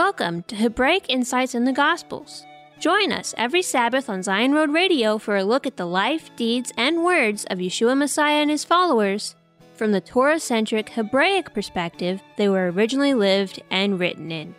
Welcome to Hebraic Insights in the Gospels. Join us every Sabbath on Tsiyon Road Radio for a look at the life, deeds, and words of Yeshua Messiah and his followers from the Torah centric Hebraic perspective they were originally lived and written in.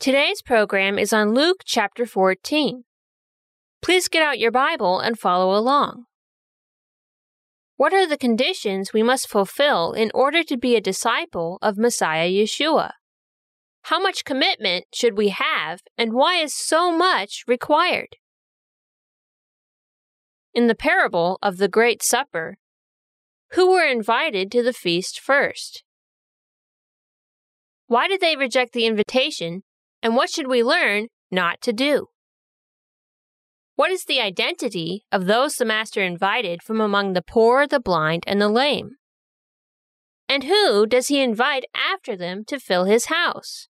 Today's program is on Luke chapter 14. Please get out your Bible and follow along. What are the conditions we must fulfill in order to be a disciple of Messiah Yeshua? How much commitment should we have, and why is so much required? In the parable of the Great Supper, who were invited to the feast first? Why did they reject the invitation, and what should we learn not to do? What is the identity of those the Master invited from among the poor, the blind, and the lame? And who does he invite after them to fill his house?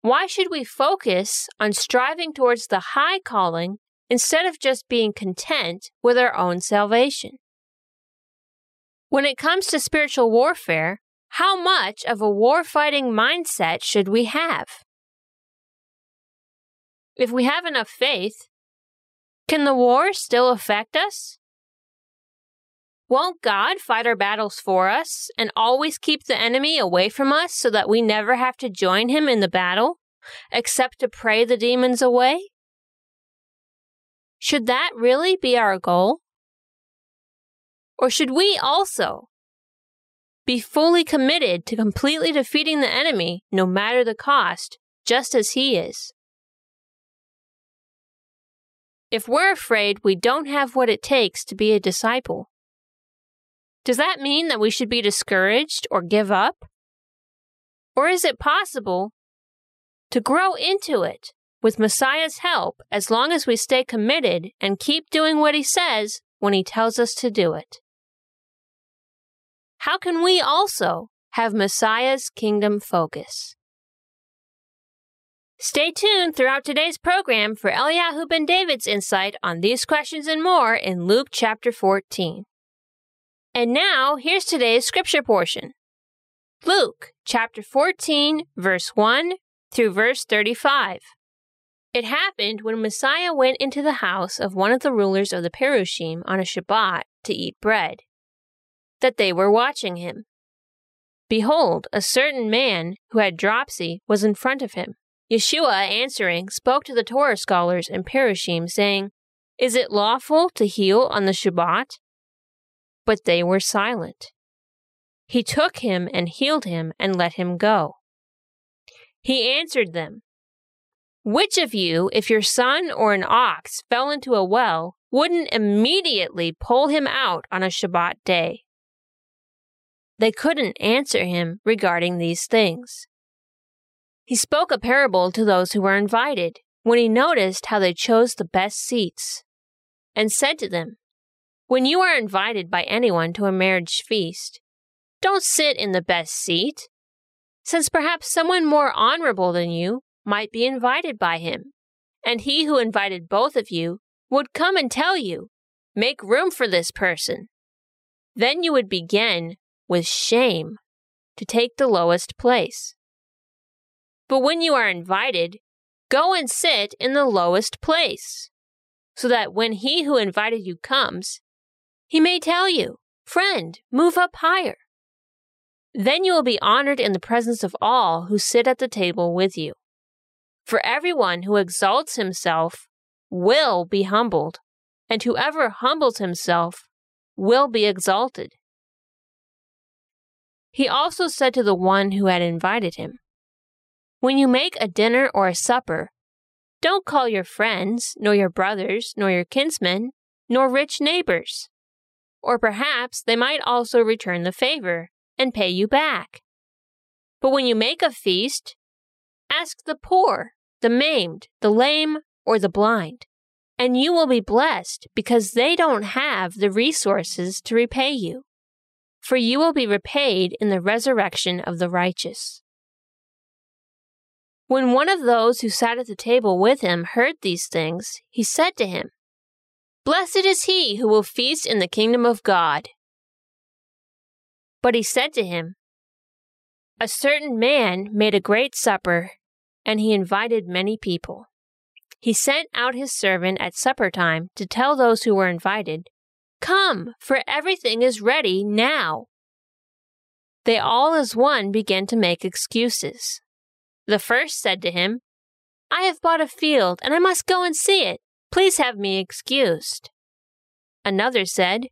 Why should we focus on striving towards the high calling instead of just being content with our own salvation? When it comes to spiritual warfare, how much of a war fighting mindset should we have? If we have enough faith, can the war still affect us? Won't God fight our battles for us and always keep the enemy away from us so that we never have to join him in the battle, except to pray the demons away? Should that really be our goal? Or should we also be fully committed to completely defeating the enemy no matter the cost, just as he is? If we're afraid we don't have what it takes to be a disciple, does that mean that we should be discouraged or give up? Or is it possible to grow into it with Messiah's help as long as we stay committed and keep doing what he says when he tells us to do it? How can we also have Messiah's kingdom focus? Stay tuned throughout today's program for Eliyahu Ben David's insight on these questions and more in Luke chapter 14. And now, here's today's scripture portion Luke chapter 14, verse 1 through verse 35. It happened when Messiah went into the house of one of the rulers of the Perushim on a Shabbat to eat bread, that they were watching him. Behold, a certain man who had dropsy was in front of him. Yeshua, answering, spoke to the Torah scholars and Perushim, saying, Is it lawful to heal on the Shabbat? But they were silent. He took him and healed him and let him go. He answered them, Which of you, if your son or an ox fell into a well, wouldn't immediately pull him out on a Shabbat day? They couldn't answer him regarding these things. He spoke a parable to those who were invited when he noticed how they chose the best seats, and said to them, When you are invited by anyone to a marriage feast, don't sit in the best seat, since perhaps someone more honorable than you might be invited by him, and he who invited both of you would come and tell you, Make room for this person. Then you would begin, with shame, to take the lowest place. But when you are invited, go and sit in the lowest place, so that when he who invited you comes, he may tell you, Friend, move up higher. Then you will be honored in the presence of all who sit at the table with you. For everyone who exalts himself will be humbled, and whoever humbles himself will be exalted. He also said to the one who had invited him, When you make a dinner or a supper, don't call your friends, nor your brothers, nor your kinsmen, nor rich neighbors. Or perhaps they might also return the favor and pay you back. But when you make a feast, ask the poor, the maimed, the lame, or the blind, and you will be blessed because they don't have the resources to repay you. For you will be repaid in the resurrection of the righteous. When one of those who sat at the table with him heard these things, he said to him, Blessed is he who will feast in the kingdom of God. But he said to him, A certain man made a great supper, and he invited many people. He sent out his servant at supper time to tell those who were invited, Come, for everything is ready now. They all as one began to make excuses. The first said to him, I have bought a field, and I must go and see it. Please have me excused. Another said,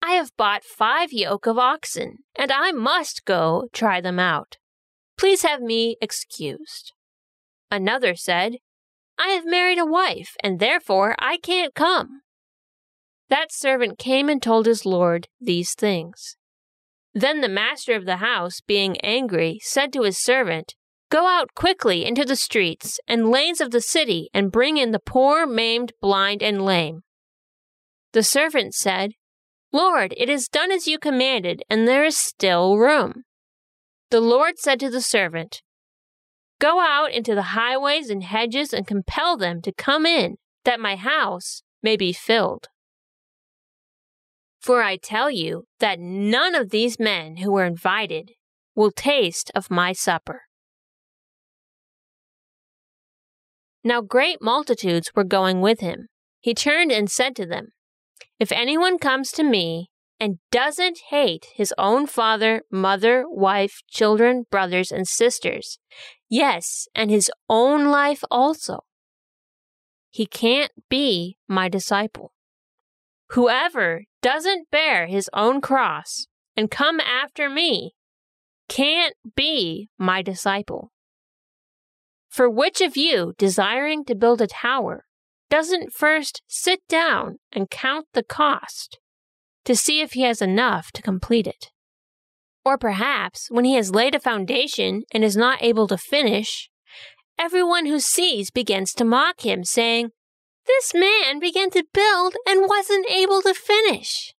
I have bought five yoke of oxen, and I must go try them out. Please have me excused. Another said, I have married a wife, and therefore I can't come. That servant came and told his lord these things. Then the master of the house, being angry, said to his servant, Go out quickly into the streets and lanes of the city and bring in the poor, maimed, blind, and lame. The servant said, Lord, it is done as you commanded, and there is still room. The Lord said to the servant, Go out into the highways and hedges and compel them to come in, that my house may be filled. For I tell you that none of these men who were invited will taste of my supper. Now great multitudes were going with him. He turned and said to them, If anyone comes to me and doesn't hate his own father, mother, wife, children, brothers, and sisters, yes, and his own life also, he can't be my disciple. Whoever doesn't bear his own cross and come after me can't be my disciple. For which of you, desiring to build a tower, doesn't first sit down and count the cost to see if he has enough to complete it? Or perhaps, when he has laid a foundation and is not able to finish, everyone who sees begins to mock him, saying, This man began to build and wasn't able to finish.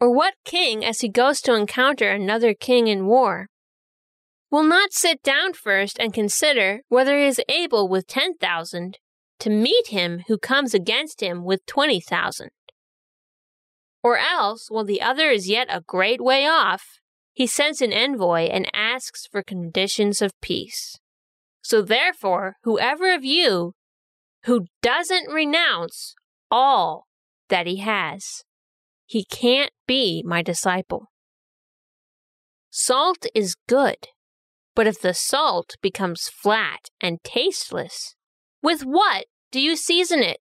Or what king, as he goes to encounter another king in war, will not sit down first and consider whether he is able with 10,000 to meet him who comes against him with 20,000. Or else, while the other is yet a great way off, he sends an envoy and asks for conditions of peace. So therefore, whoever of you who doesn't renounce all that he has, he can't be my disciple. Salt is good, but if the salt becomes flat and tasteless, with what do you season it?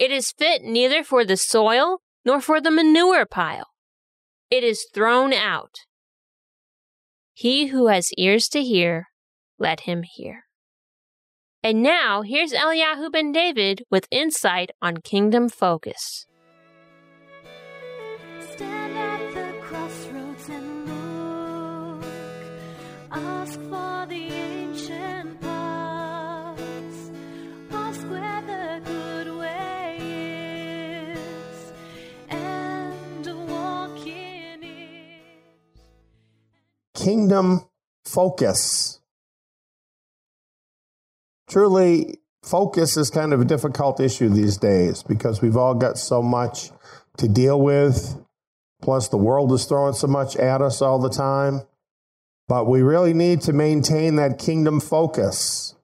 It is fit neither for the soil nor for the manure pile. It is thrown out. He who has ears to hear, let him hear. And now, here's Eliyahu ben David with insight on kingdom focus. Kingdom focus. Truly, focus is kind of a difficult issue these days because we've all got so much to deal with. Plus, the world is throwing so much at us all the time. But we really need to maintain that kingdom focus.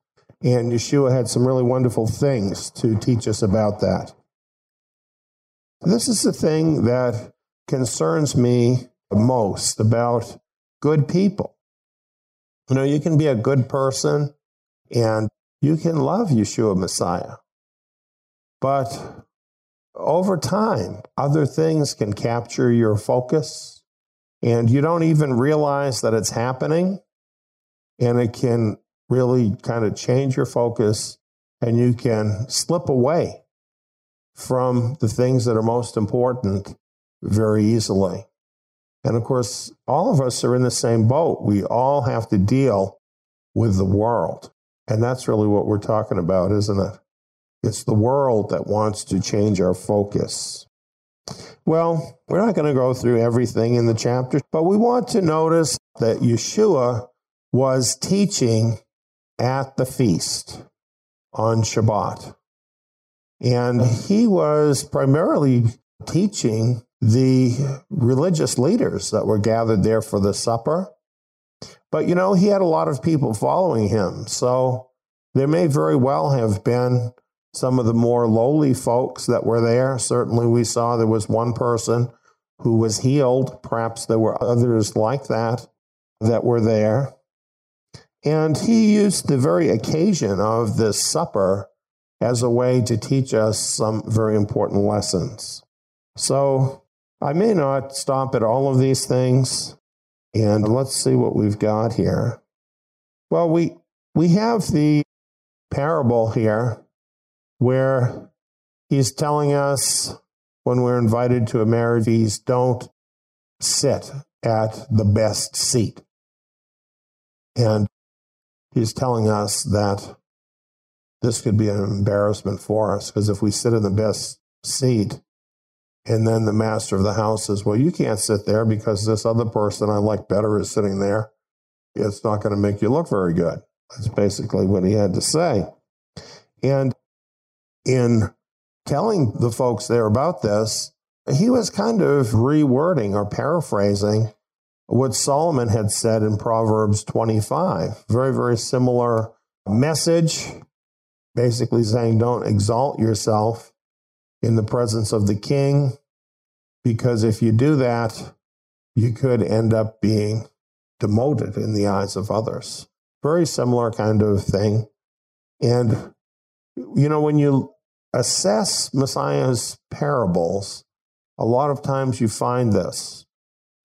And Yeshua had some really wonderful things to teach us about that. This is the thing that concerns me most about good people. You know, you can be a good person and you can love Yeshua Messiah. But over time, other things can capture your focus and you don't even realize that it's happening. And it can really kind of change your focus and you can slip away from the things that are most important very easily. And of course, all of us are in the same boat. We all have to deal with the world. And that's really what we're talking about, isn't it? It's the world that wants to change our focus. Well, we're not going to go through everything in the chapter, but we want to notice that Yeshua was teaching at the feast on Shabbat. And he was primarily teaching the religious leaders that were gathered there for the supper. But you know, he had a lot of people following him. So there may very well have been some of the more lowly folks that were there. Certainly, we saw there was one person who was healed. Perhaps there were others like that that were there. And he used the very occasion of this supper as a way to teach us some very important lessons. So I may not stop at all of these things. And let's see what we've got here. Well, we, we have the parable here where he's telling us when we're invited to a marriage feast, don't sit at the best seat. And he's telling us that this could be an embarrassment for us because if we sit in the best seat and then the master of the house says, Well, you can't sit there because this other person I like better is sitting there, it's not going to make you look very good. That's basically what he had to say. And in telling the folks there about this, he was kind of rewording or paraphrasing what Solomon had said in Proverbs 25. Very, very similar message, basically saying, don't exalt yourself in the presence of the king, because if you do that, you could end up being demoted in the eyes of others. Very similar kind of thing. And, you know, when you assess Messiah's parables, a lot of times you find this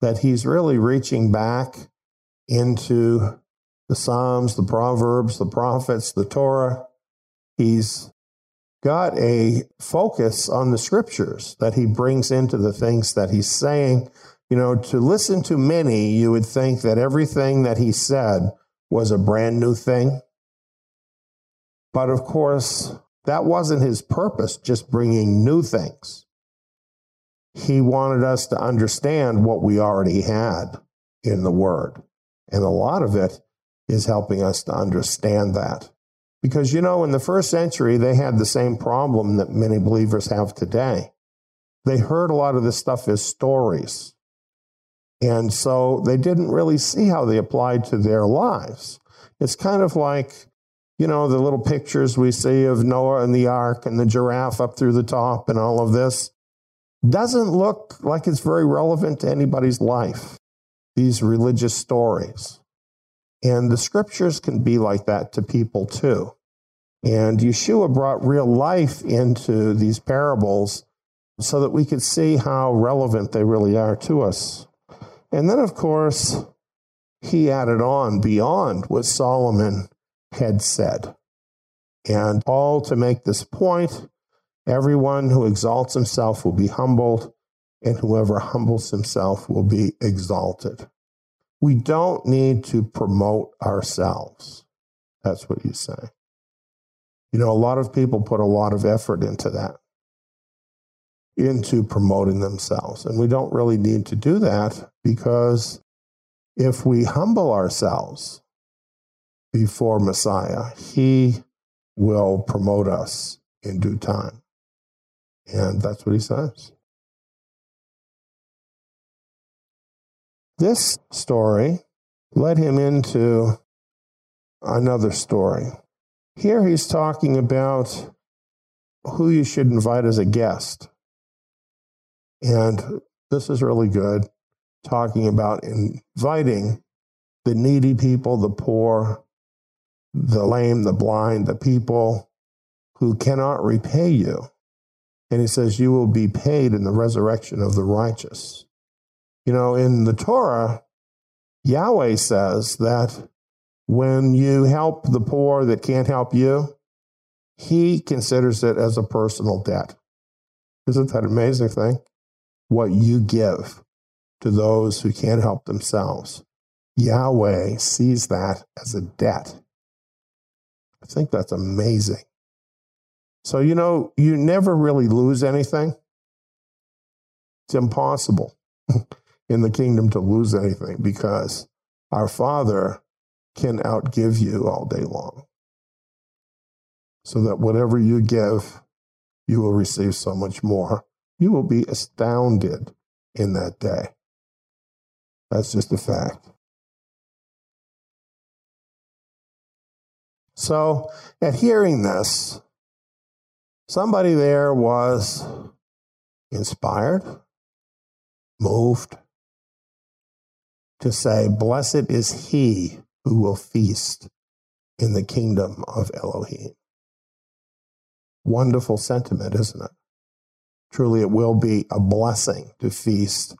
that he's really reaching back into the Psalms, the Proverbs, the prophets, the Torah. He's got a focus on the scriptures that he brings into the things that he's saying. You know, to listen to many, you would think that everything that he said was a brand new thing. But of course, that wasn't his purpose, just bringing new things he wanted us to understand what we already had in the Word. And a lot of it is helping us to understand that. Because, you know, in the first century, they had the same problem that many believers have today. They heard a lot of this stuff as stories. And so they didn't really see how they applied to their lives. It's kind of like, you know, the little pictures we see of Noah and the ark and the giraffe up through the top and all of this doesn't look like it's very relevant to anybody's life, these religious stories. And the scriptures can be like that to people too. And Yeshua brought real life into these parables so that we could see how relevant they really are to us. And then, of course, he added on beyond what Solomon had said. And all to make this point Everyone who exalts himself will be humbled, and whoever humbles himself will be exalted. We don't need to promote ourselves. That's what you say. You know, a lot of people put a lot of effort into that, into promoting themselves. And we don't really need to do that because if we humble ourselves before Messiah, he will promote us in due time. And that's what he says. This story led him into another story. Here he's talking about who you should invite as a guest. And this is really good, talking about inviting the needy people, the poor, the lame, the blind, the people who cannot repay you. And he says, You will be paid in the resurrection of the righteous. You know, in the Torah, Yahweh says that when you help the poor that can't help you, he considers it as a personal debt. Isn't that amazing thing? What you give to those who can't help themselves. Yahweh sees that as a debt. Think that's amazing. So, you know, you never really lose anything. It's impossible in the kingdom to lose anything because our Father can outgive you all day long. So that whatever you give, you will receive so much more. You will be astounded in that day. That's just a fact. So, at hearing this, somebody there was inspired, moved to say, Blessed is he who will feast in the kingdom of Elohim. Wonderful sentiment, isn't it? Truly, it will be a blessing to feast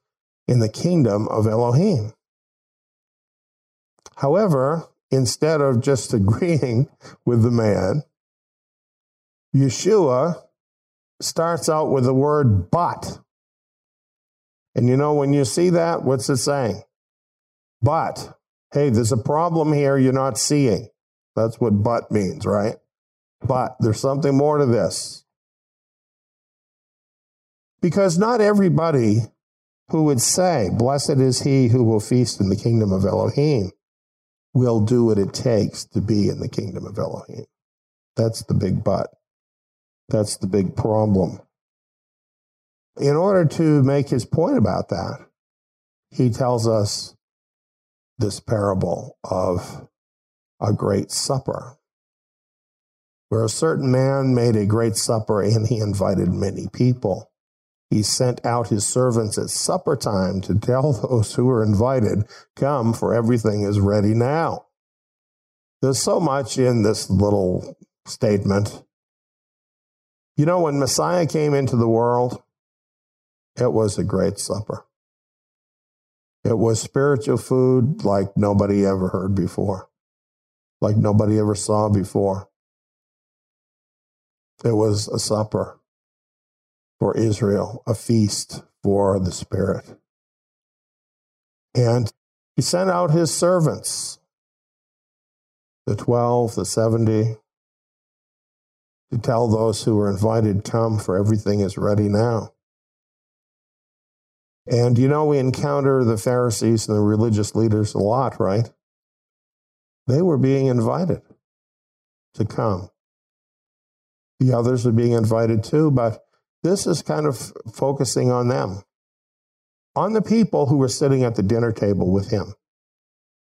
in the kingdom of Elohim. However, instead of just agreeing with the man, Yeshua starts out with the word but. And you know, when you see that, what's it saying? But, hey, there's a problem here you're not seeing. That's what but means, right? But there's something more to this. Because not everybody who would say, Blessed is he who will feast in the kingdom of Elohim, will do what it takes to be in the kingdom of Elohim. That's the big but. That's the big problem. In order to make his point about that, he tells us this parable of a great supper, where a certain man made a great supper and he invited many people. He sent out his servants at supper time to tell those who were invited, Come, for everything is ready now. There's so much in this little statement. You know, when Messiah came into the world, it was a great supper. It was spiritual food like nobody ever heard before, like nobody ever saw before. It was a supper for Israel, a feast for the Spirit. And he sent out his servants, the 12, the 70, to tell those who were invited, Come, for everything is ready now. And you know, we encounter the Pharisees and the religious leaders a lot, right? They were being invited to come. The others were being invited too, but this is kind of focusing on them, on the people who were sitting at the dinner table with him,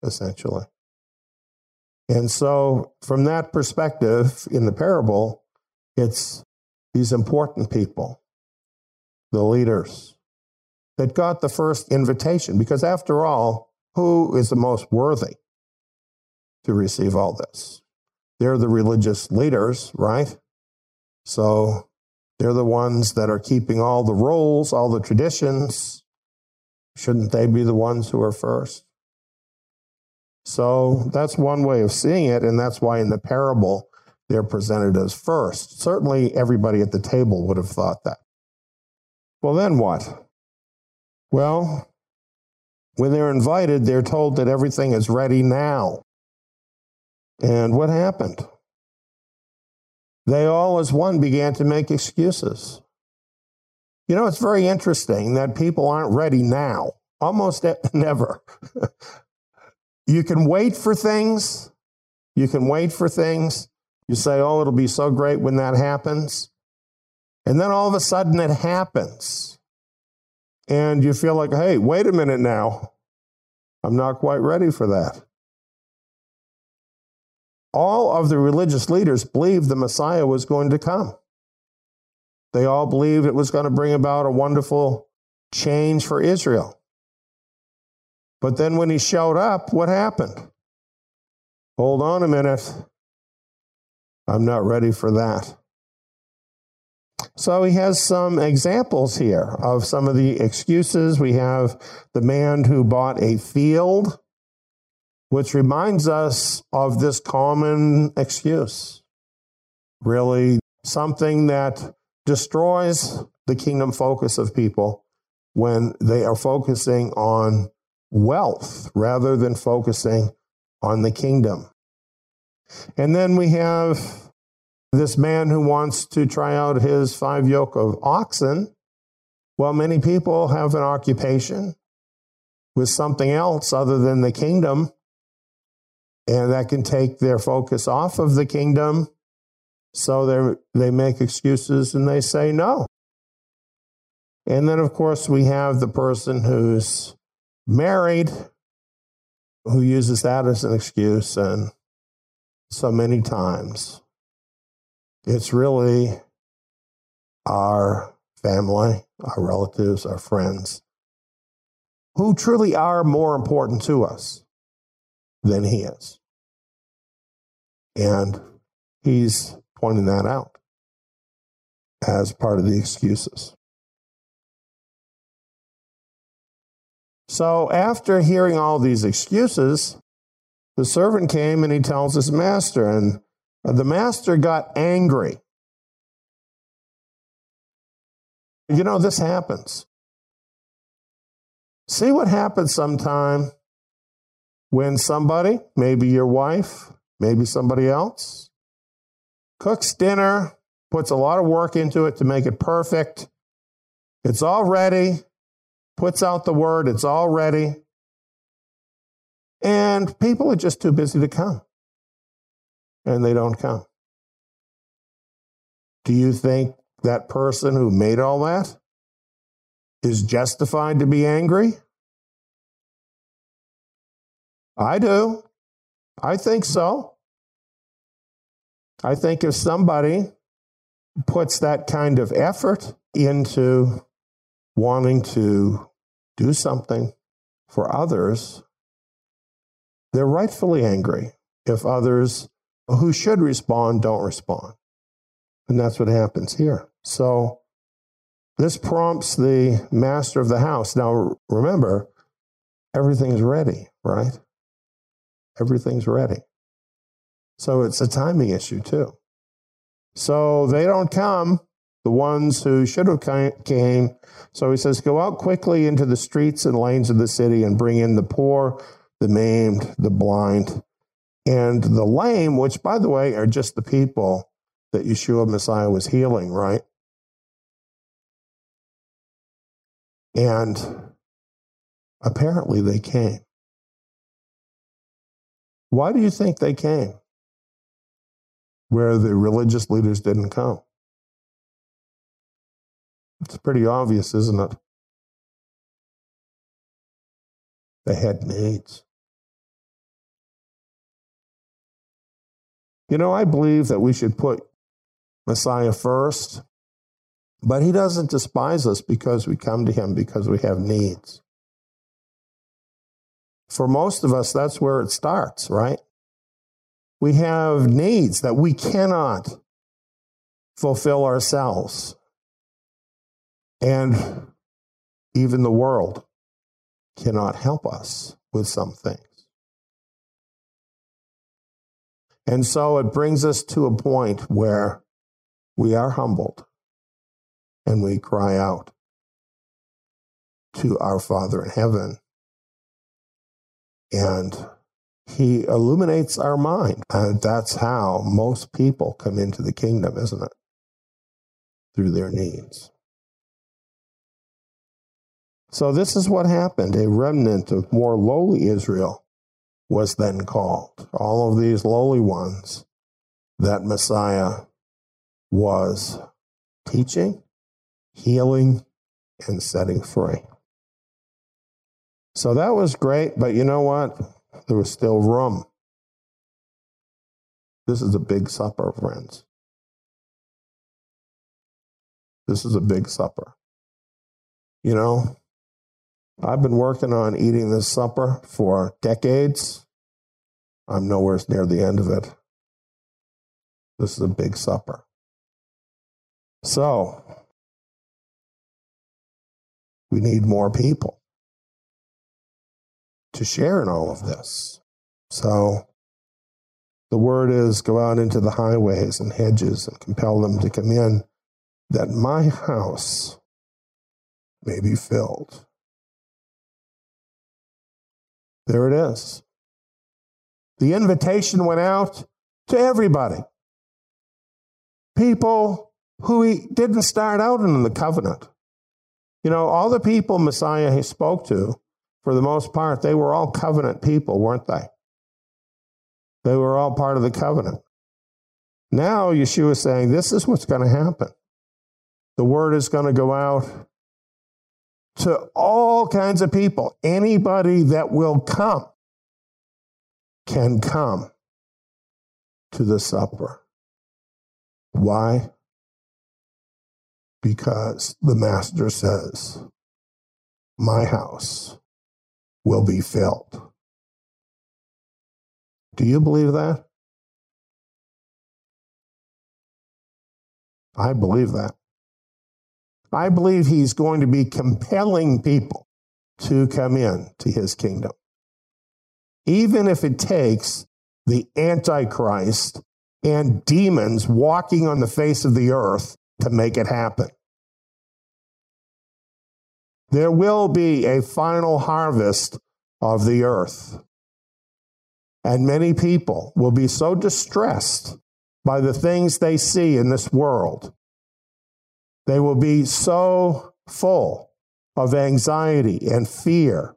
essentially. And so, from that perspective, in the parable, it's these important people, the leaders, that got the first invitation. Because after all, who is the most worthy to receive all this? They're the religious leaders, right? So they're the ones that are keeping all the rules, all the traditions. Shouldn't they be the ones who are first? So that's one way of seeing it, and that's why in the parable they're presented as first. Certainly everybody at the table would have thought that. Well, then what? Well, when they're invited, they're told that everything is ready now. And what happened? They all, as one, began to make excuses. You know, it's very interesting that people aren't ready now, almost never. you can wait for things. You can wait for things. You say, oh, it'll be so great when that happens. And then all of a sudden it happens and you feel like, hey, wait a minute now. I'm not quite ready for that. All of the religious leaders believed the Messiah was going to come. They all believed it was going to bring about a wonderful change for Israel. But then when he showed up, what happened? Hold on a minute. I'm not ready for that. So he has some examples here of some of the excuses. We have the man who bought a field, which reminds us of this common excuse. Really, something that destroys the kingdom focus of people when they are focusing on wealth rather than focusing on the kingdom. And then we have this man who wants to try out his five yoke of oxen. Well, many people have an occupation with something else other than the kingdom, and that can take their focus off of the kingdom. So they they make excuses and they say no. And then, of course, we have the person who's married who uses that as an excuse. And so many times, it's really our family, our relatives, our friends who truly are more important to us than he is. And he's pointing that out as part of the excuses. So after hearing all these excuses, the servant came and he tells his master, and the master got angry. You know, this happens. See what happens sometime when somebody, maybe your wife, maybe somebody else, cooks dinner, puts a lot of work into it to make it perfect. It's all ready puts out the word, it's all ready. And people are just too busy to come. And they don't come. Do you think that person who made all that is justified to be angry? I do. I think so. I think if somebody puts that kind of effort into wanting to do something for others, they're rightfully angry if others who should respond don't respond. And that's what happens here. So this prompts the master of the house. Now, remember, everything's ready, right? Everything's ready. So it's a timing issue, too. So they don't come the ones who should have came. So he says, Go out quickly into the streets and lanes of the city and bring in the poor, the maimed, the blind, and the lame, which, by the way, are just the people that Yeshua Messiah was healing, right? And apparently they came. Why do you think they came? Where the religious leaders didn't come? It's pretty obvious, isn't it? They had needs. You know, I believe that we should put Messiah first, but he doesn't despise us because we come to him because we have needs. For most of us, that's where it starts, right? We have needs that we cannot fulfill ourselves. And even the world cannot help us with some things. And so it brings us to a point where we are humbled and we cry out to our Father in heaven. And he illuminates our mind. And that's how most people come into the kingdom, isn't it? Through their needs. So this is what happened. A remnant of more lowly Israel was then called. All of these lowly ones that Messiah was teaching, healing, and setting free. So that was great, but you know what? There was still room. This is a big supper, friends. This is a big supper. You know, I've been working on eating this supper for decades. I'm nowhere near the end of it. This is a big supper. So, we need more people to share in all of this. So, the word is go out into the highways and hedges and compel them to come in that my house may be filled. There it is. The invitation went out to everybody. People who he didn't start out in the covenant. You know, all the people Messiah spoke to, for the most part, they were all covenant people, weren't they? They were all part of the covenant. Now Yeshua is saying, this is what's going to happen. The word is going to go out to all kinds of people. Anybody that will come can come to the supper. Why? Because the master says, My house will be filled. Do you believe that? I believe that. I believe he's going to be compelling people to come in to his kingdom. Even if it takes the Antichrist and demons walking on the face of the earth to make it happen. There will be a final harvest of the earth. And many people will be so distressed by the things they see in this world. They will be so full of anxiety and fear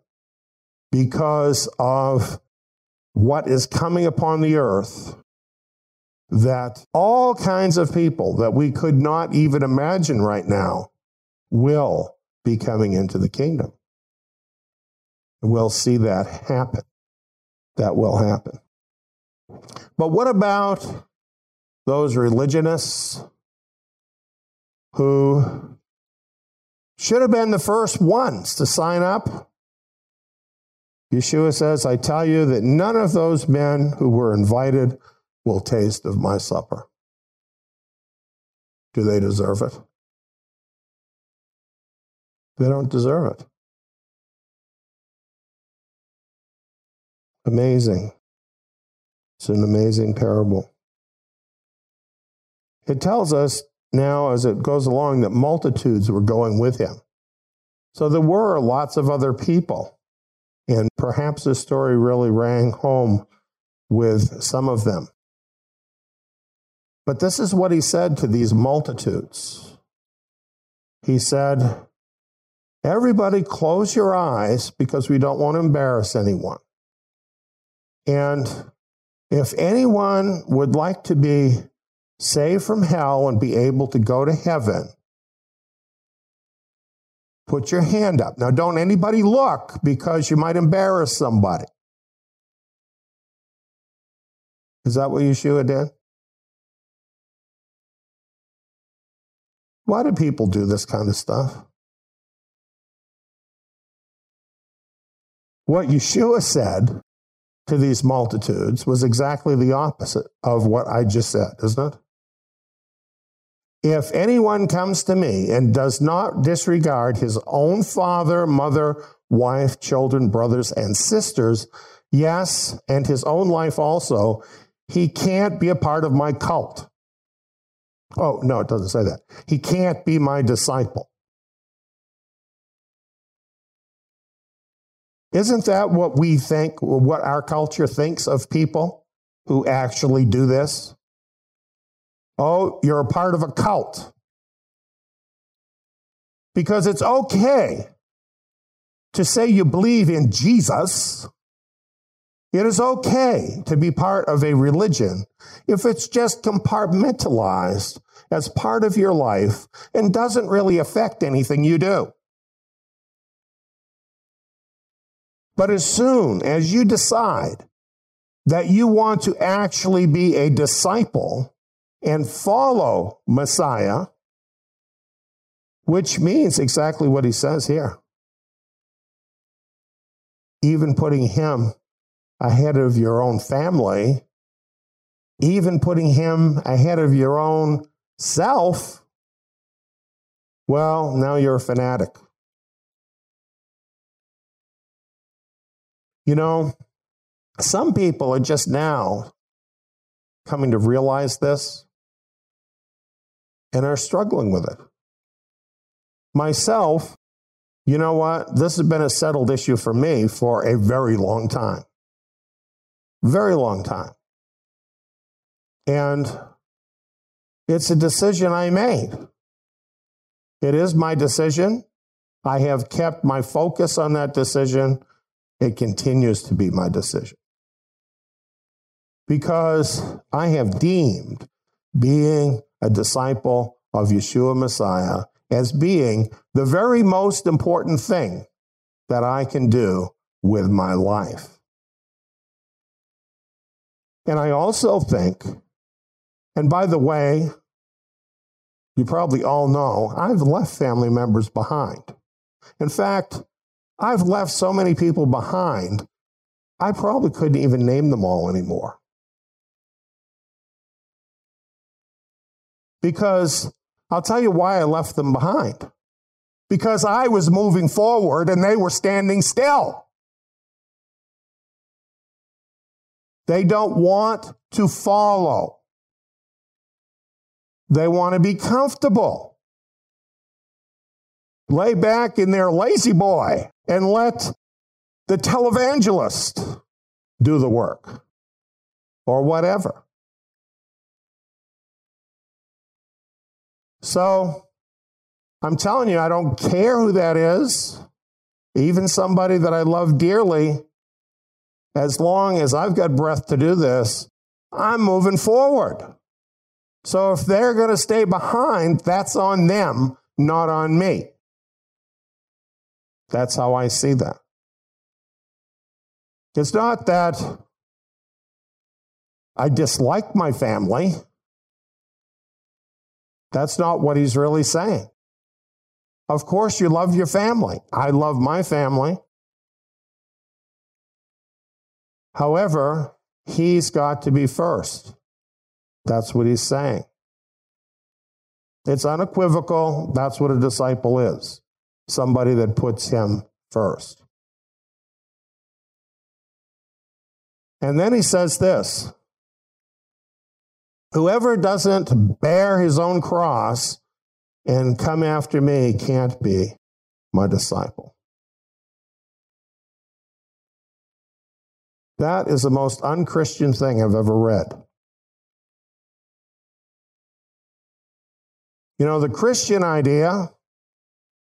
because of what is coming upon the earth that all kinds of people that we could not even imagine right now will be coming into the kingdom. And We'll see that happen. That will happen. But what about those religionists who should have been the first ones to sign up? Yeshua says, I tell you that none of those men who were invited will taste of my supper. Do they deserve it? They don't deserve it. Amazing. It's an amazing parable. It tells us now, as it goes along, that multitudes were going with him. So there were lots of other people. And perhaps this story really rang home with some of them. But this is what he said to these multitudes. He said, Everybody, close your eyes because we don't want to embarrass anyone. And if anyone would like to be saved from hell and be able to go to heaven, put your hand up. Now, don't anybody look because you might embarrass somebody. Is that what Yeshua did? Why do people do this kind of stuff? What Yeshua said to these multitudes was exactly the opposite of what I just said, isn't it? If anyone comes to me and does not disregard his own father, mother, wife, children, brothers, and sisters, yes, and his own life also, he can't be a part of my cult. Oh, no, it doesn't say that. He can't be my disciple. Isn't that what we think, what our culture thinks of people who actually do this? Oh, you're a part of a cult. Because it's okay to say you believe in Jesus. It is okay to be part of a religion if it's just compartmentalized as part of your life and doesn't really affect anything you do. But as soon as you decide that you want to actually be a disciple and follow Messiah, which means exactly what he says here, even putting him ahead of your own family, even putting him ahead of your own self, well, now you're a fanatic. You know, some people are just now coming to realize this. and are struggling with it. Myself, you know what? This has been a settled issue for me for a very long time. Very long time. And it's a decision I made. It is my decision. I have kept my focus on that decision. It continues to be my decision. Because I have deemed being a disciple of Yeshua Messiah as being the very most important thing that I can do with my life. And I also think, and by the way, you probably all know, I've left family members behind. In fact, I've left so many people behind, I probably couldn't even name them all anymore. Because I'll tell you why I left them behind. Because I was moving forward and they were standing still. They don't want to follow. They want to be comfortable. Lay back in their lazy boy and let the televangelist do the work or whatever. So I'm telling you, I don't care who that is, even somebody that I love dearly. As long as I've got breath to do this, I'm moving forward. So if they're going to stay behind, that's on them, not on me. That's how I see that. It's not that I dislike my family. That's not what he's really saying. Of course, you love your family. I love my family. However, he's got to be first. That's what he's saying. It's unequivocal. That's what a disciple is somebody that puts him first. And then he says this Whoever doesn't bear his own cross and come after me can't be my disciple. That is the most unchristian thing I've ever read. You know, the Christian idea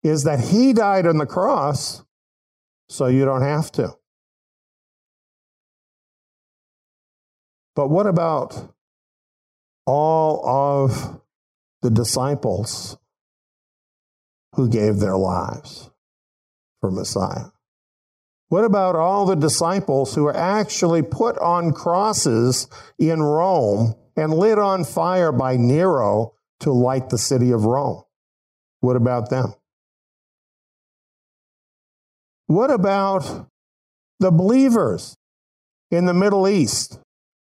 is that he died on the cross so you don't have to. But what about all of the disciples who gave their lives for Messiah? What about all the disciples who were actually put on crosses in Rome and lit on fire by Nero to light the city of Rome? What about them? What about the believers in the Middle East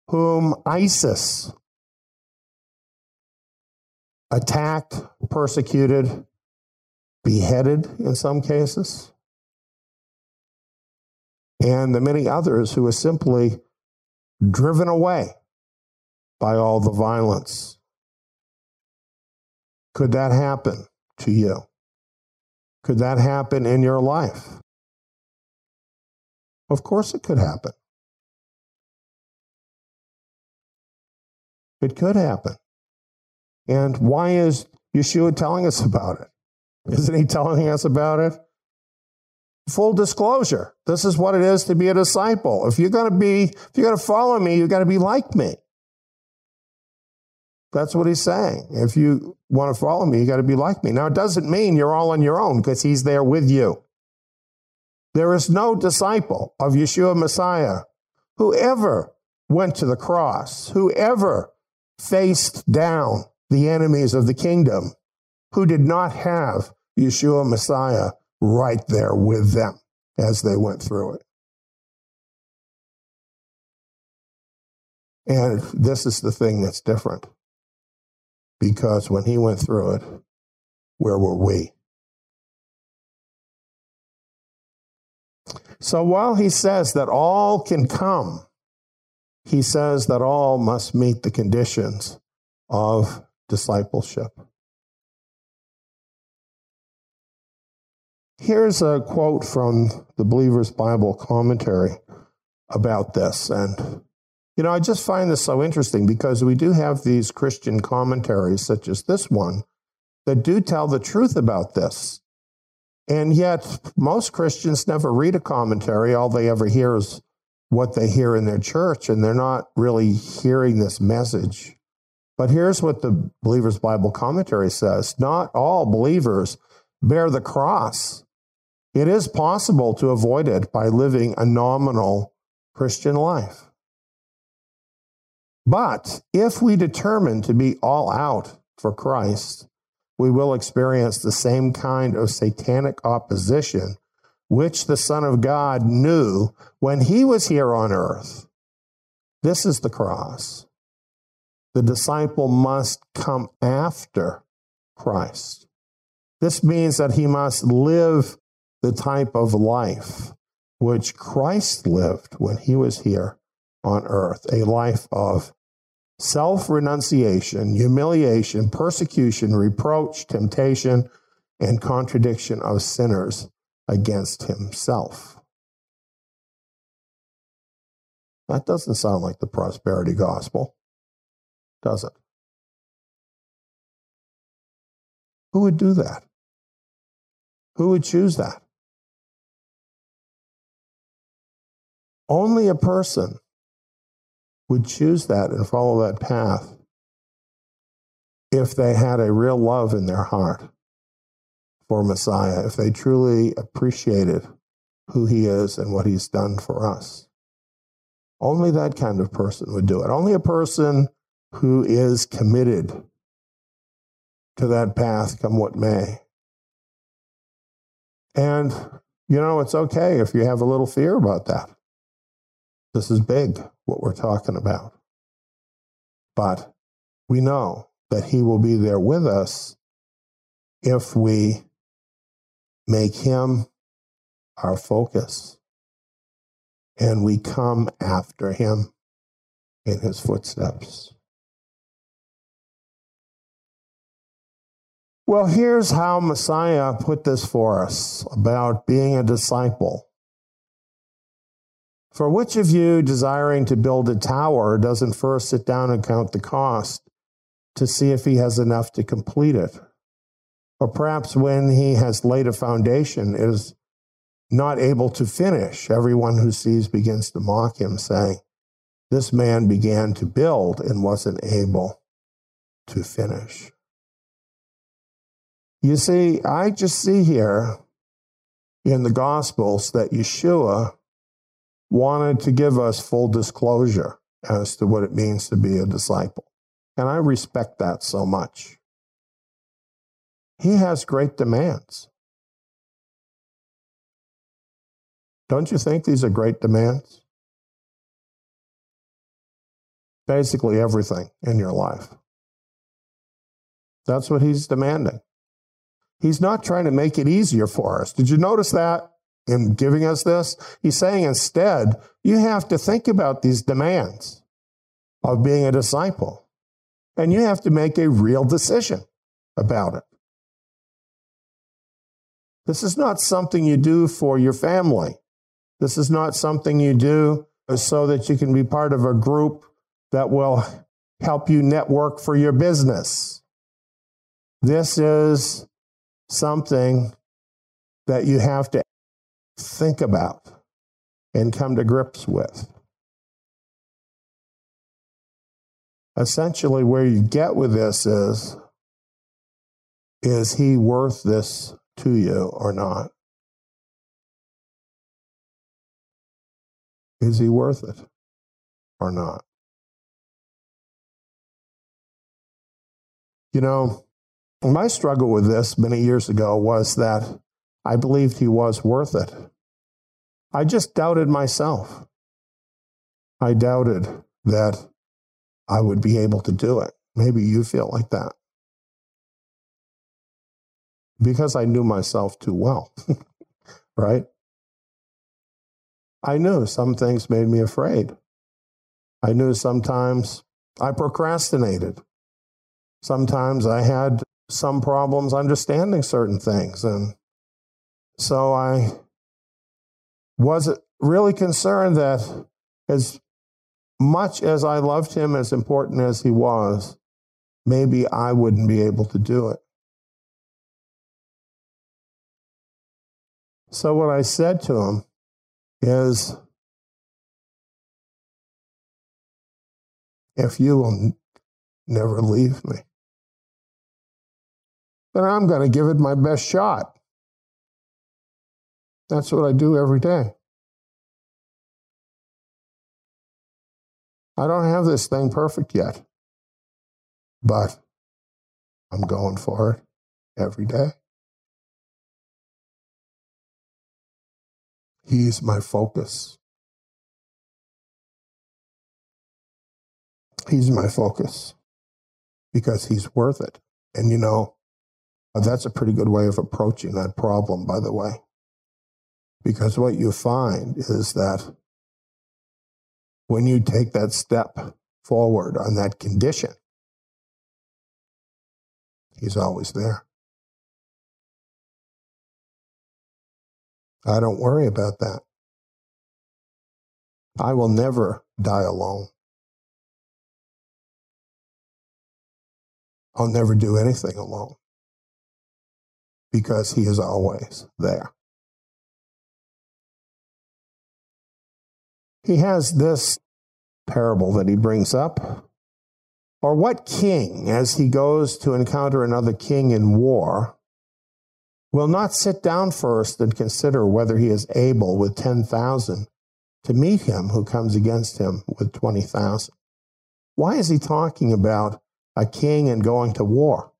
whom ISIS attacked, persecuted, beheaded in some cases, and the many others who were simply driven away by all the violence. Could that happen to you? Could that happen in your life? Of course, it could happen. It could happen. And why is Yeshua telling us about it? Isn't he telling us about it? Full disclosure. This is what it is to be a disciple. If you're going to be, if you're going to follow me, you've got to be like me. That's what he's saying. If you want to follow me, you got to be like me. Now, it doesn't mean you're all on your own because he's there with you. There is no disciple of Yeshua Messiah who ever went to the cross, who ever faced down the enemies of the kingdom who did not have Yeshua Messiah right there with them as they went through it. And this is the thing that's different. Because when he went through it, where were we? So while he says that all can come, he says that all must meet the conditions of discipleship. Here's a quote from the Believer's Bible commentary about this. And, you know, I just find this so interesting because we do have these Christian commentaries, such as this one, that do tell the truth about this. And yet, most Christians never read a commentary. All they ever hear is what they hear in their church, and they're not really hearing this message. But here's what the Believer's Bible commentary says Not all believers bear the cross. It is possible to avoid it by living a nominal Christian life. But if we determine to be all out for Christ, we will experience the same kind of satanic opposition which the Son of God knew when he was here on earth. This is the cross. The disciple must come after Christ. This means that he must live the type of life which Christ lived when he was here on earth a life of self renunciation, humiliation, persecution, reproach, temptation, and contradiction of sinners against himself. That doesn't sound like the prosperity gospel, does it? Who would do that? Who would choose that? Only a person would choose that and follow that path if they had a real love in their heart for Messiah, if they truly appreciated who he is and what he's done for us. Only that kind of person would do it. Only a person who is committed to that path, come what may. And, you know, it's okay if you have a little fear about that. This is big, what we're talking about. But we know that He will be there with us if we make Him our focus and we come after Him in His footsteps. Well, here's how Messiah put this for us about being a disciple. For which of you desiring to build a tower doesn't first sit down and count the cost to see if he has enough to complete it? Or perhaps when he has laid a foundation is not able to finish. Everyone who sees begins to mock him, saying, This man began to build and wasn't able to finish. You see, I just see here in the Gospels that Yeshua wanted to give us full disclosure as to what it means to be a disciple. And I respect that so much. He has great demands. Don't you think these are great demands? Basically, everything in your life. That's what he's demanding. He's not trying to make it easier for us. Did you notice that? In giving us this. He's saying instead, you have to think about these demands of being a disciple. And you have to make a real decision about it. This is not something you do for your family. This is not something you do so that you can be part of a group that will help you network for your business. This is something that you have to think about and come to grips with. Essentially, where you get with this is is he worth this to you or not? Is he worth it or not? You know, my struggle with this many years ago was that I believed he was worth it. I just doubted myself. I doubted that I would be able to do it. Maybe you feel like that. Because I knew myself too well, right? I knew some things made me afraid. I knew sometimes I procrastinated. Sometimes I had some problems understanding certain things. And So I was really concerned that as much as I loved him, as important as he was, maybe I wouldn't be able to do it. So what I said to him is, if you will never leave me, then I'm going to give it my best shot. That's what I do every day. I don't have this thing perfect yet, but I'm going for it every day. He's my focus. He's my focus because he's worth it. And you know, that's a pretty good way of approaching that problem, by the way. Because what you find is that when you take that step forward on that condition, he's always there. I don't worry about that. I will never die alone. I'll never do anything alone because he is always there. He has this parable that he brings up. Or what king, as he goes to encounter another king in war, will not sit down first and consider whether he is able with 10,000 to meet him who comes against him with 20,000? Why is he talking about a king and going to war?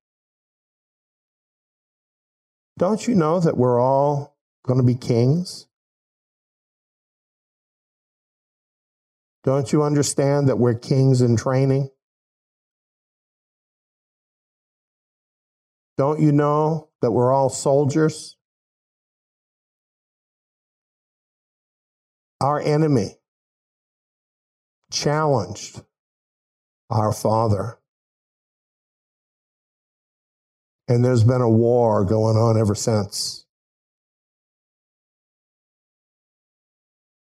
Don't you know that we're all going to be kings? Don't you understand that we're kings in training? Don't you know that we're all soldiers? Our enemy challenged our Father. And there's been a war going on ever since.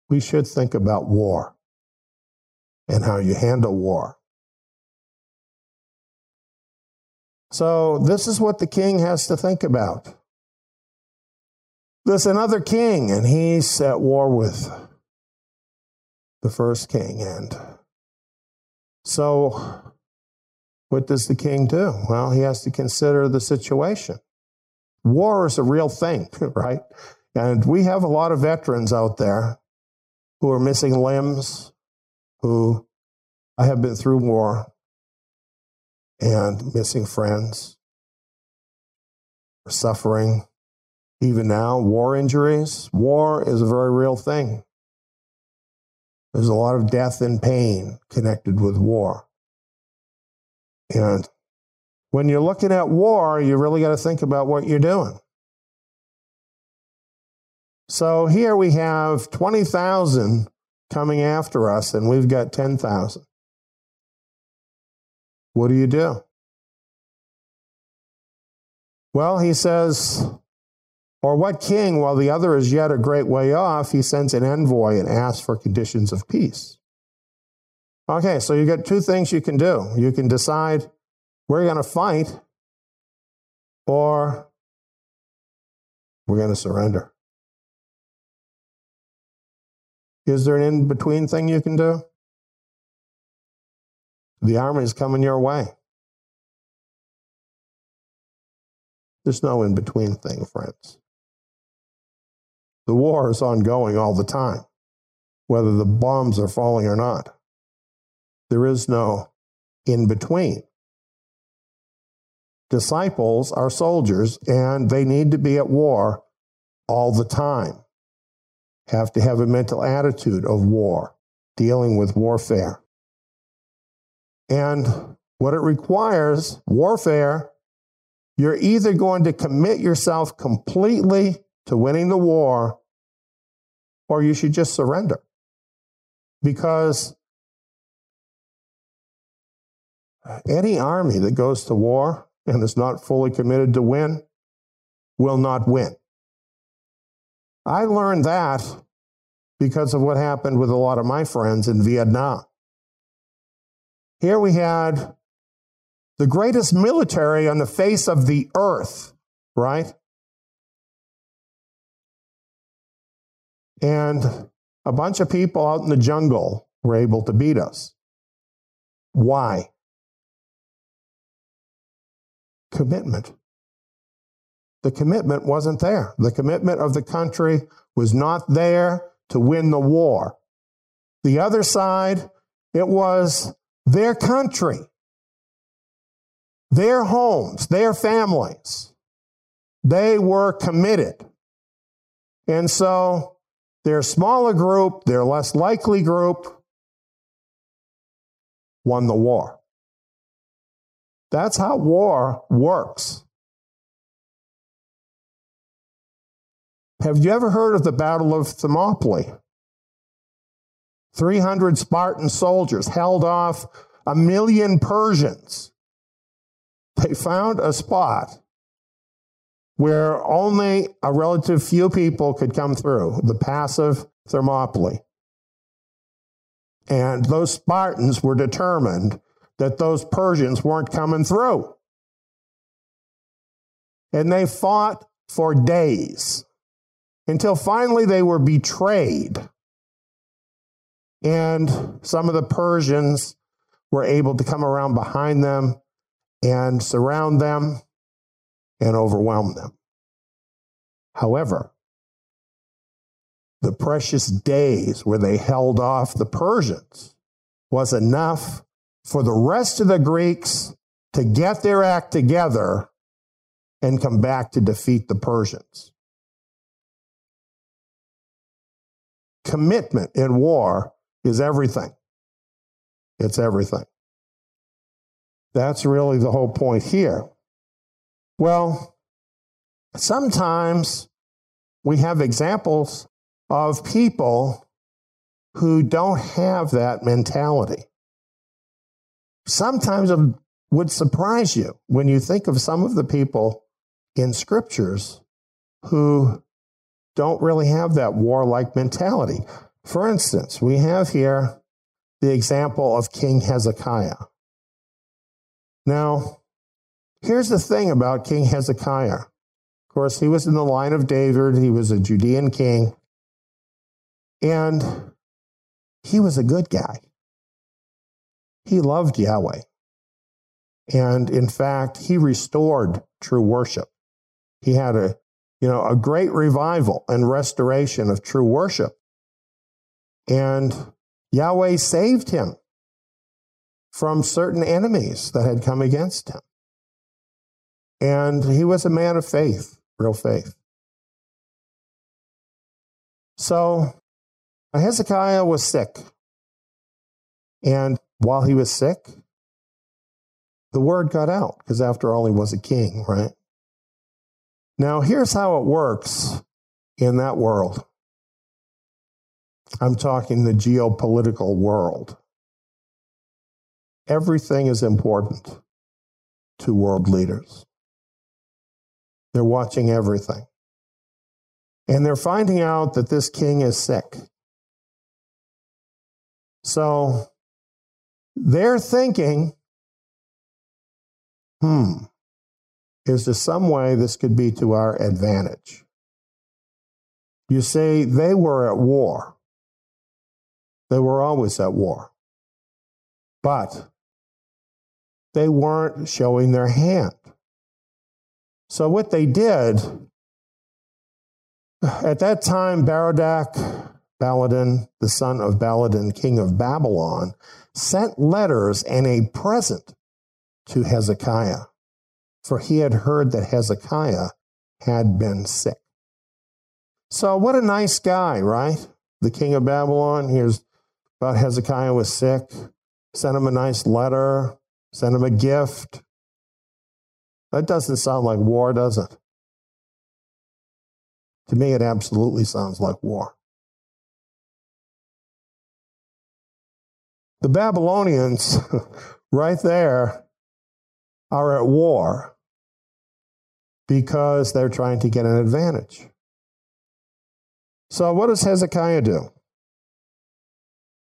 We should think about war and how you handle war. So, this is what the king has to think about. There's another king, and he's at war with the first king. And so, what does the king do? Well, he has to consider the situation. War is a real thing, right? And we have a lot of veterans out there who are missing limbs, who I have been through war and missing friends, suffering. Even now, war injuries. War is a very real thing. There's a lot of death and pain connected with war. And when you're looking at war, you really got to think about what you're doing. So here we have 20,000 coming after us, and we've got 10,000. What do you do? Well, he says, or what king, while the other is yet a great way off, he sends an envoy and asks for conditions of peace? Okay, so you got two things you can do. You can decide we're going to fight, or we're going to surrender. Is there an in between thing you can do? The army is coming your way. There's no in between thing, friends. The war is ongoing all the time, whether the bombs are falling or not. There is no in between. Disciples are soldiers and they need to be at war all the time. Have to have a mental attitude of war, dealing with warfare. And what it requires, warfare, you're either going to commit yourself completely to winning the war or you should just surrender. Because any army that goes to war and is not fully committed to win will not win. I learned that because of what happened with a lot of my friends in Vietnam. Here we had the greatest military on the face of the earth, right? And a bunch of people out in the jungle were able to beat us. Why? Commitment. The commitment wasn't there. The commitment of the country was not there to win the war. The other side, it was their country, their homes, their families. They were committed. And so their smaller group, their less likely group, won the war. That's how war works. Have you ever heard of the Battle of Thermopylae? 300 Spartan soldiers held off a million Persians. They found a spot where only a relative few people could come through, the pass of Thermopylae. And those Spartans were determined that those Persians weren't coming through. And they fought for days until finally they were betrayed. And some of the Persians were able to come around behind them and surround them and overwhelm them. However, the precious days where they held off the Persians was enough for the rest of the Greeks to get their act together and come back to defeat the Persians. Commitment in war is everything. It's everything. That's really the whole point here. Well, sometimes we have examples of people who don't have that mentality. Sometimes it would surprise you when you think of some of the people in scriptures who don't really have that warlike mentality. For instance, we have here the example of King Hezekiah. Now, here's the thing about King Hezekiah. Of course, he was in the line of David, he was a Judean king, and he was a good guy. He loved Yahweh. And in fact, he restored true worship. He had a, you know, a great revival and restoration of true worship. And Yahweh saved him from certain enemies that had come against him. And he was a man of faith, real faith. So Hezekiah was sick. And while he was sick, the word got out, because after all, he was a king, right? Now, here's how it works in that world. I'm talking the geopolitical world. Everything is important to world leaders. They're watching everything. And they're finding out that this king is sick. So they're thinking, hmm, is there some way this could be to our advantage? You see, they were at war. They were always at war. But they weren't showing their hand. So, what they did, at that time, Berodach Baladan, the son of Baladan, king of Babylon, sent letters and a present to Hezekiah, for he had heard that Hezekiah had been sick. So, what a nice guy, right? The king of Babylon hears about Hezekiah was sick, sent him a nice letter, sent him a gift. That doesn't sound like war, does it? To me, it absolutely sounds like war. The Babylonians, right there, are at war because they're trying to get an advantage. So, what does Hezekiah do?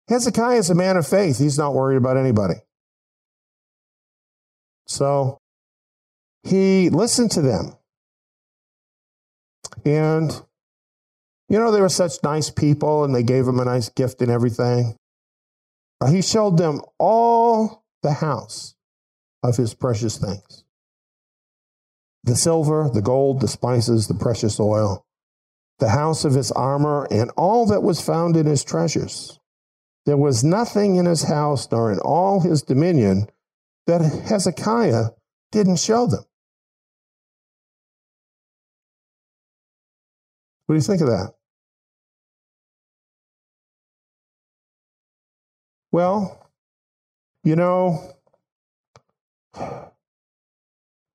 Hezekiah is a man of faith. He's not worried about anybody. So, he listened to them. And, you know, they were such nice people and they gave him a nice gift and everything. He showed them all the house of his precious things the silver, the gold, the spices, the precious oil, the house of his armor, and all that was found in his treasures. There was nothing in his house nor in all his dominion that Hezekiah didn't show them. What do you think of that? Well, you know,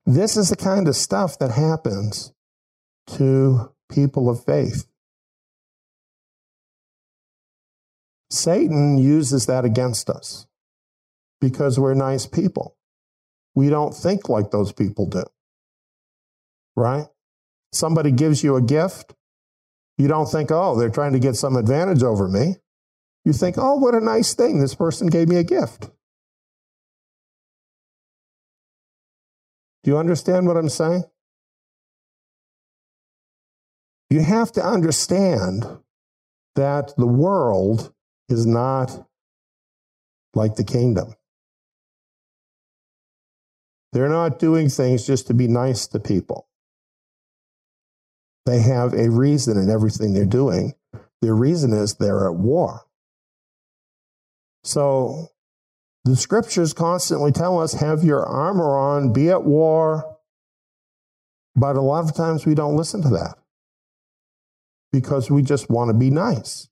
this is the kind of stuff that happens to people of faith. Satan uses that against us because we're nice people. We don't think like those people do. Right? Somebody gives you a gift, you don't think, oh, they're trying to get some advantage over me. You think, oh, what a nice thing. This person gave me a gift. Do you understand what I'm saying? You have to understand that the world is not like the kingdom. They're not doing things just to be nice to people. They have a reason in everything they're doing. Their reason is they're at war. So the scriptures constantly tell us have your armor on, be at war. But a lot of times we don't listen to that because we just want to be nice.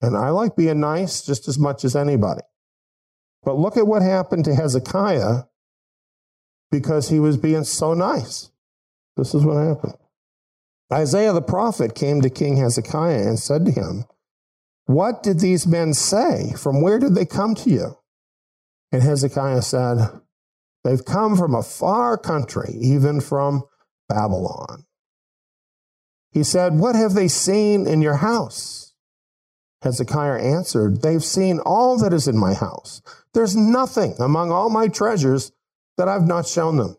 And I like being nice just as much as anybody. But look at what happened to Hezekiah because he was being so nice. This is what happened. Isaiah the prophet came to King Hezekiah and said to him, What did these men say? From where did they come to you? And Hezekiah said, They've come from a far country, even from Babylon. He said, What have they seen in your house? Hezekiah answered, They've seen all that is in my house. There's nothing among all my treasures that I've not shown them.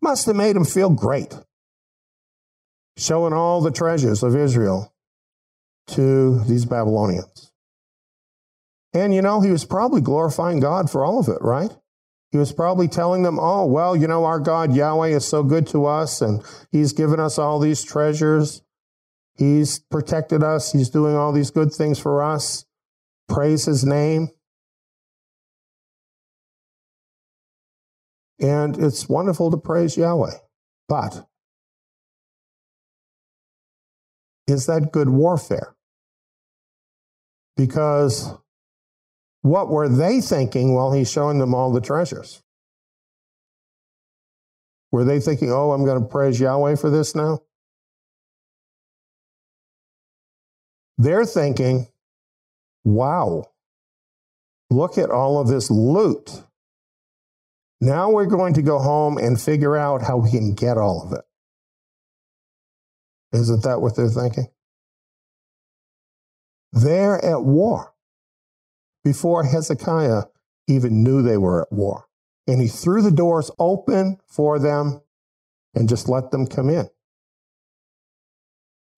Must have made him feel great, showing all the treasures of Israel to these Babylonians. And you know, he was probably glorifying God for all of it, right? He was probably telling them, oh, well, you know, our God Yahweh is so good to us and he's given us all these treasures. He's protected us. He's doing all these good things for us. Praise his name. And it's wonderful to praise Yahweh. But is that good warfare? Because what were they thinking while he's showing them all the treasures? Were they thinking, oh, I'm going to praise Yahweh for this now? They're thinking, wow, look at all of this loot. Now we're going to go home and figure out how we can get all of it. Isn't that what they're thinking? They're at war before Hezekiah even knew they were at war. And he threw the doors open for them and just let them come in.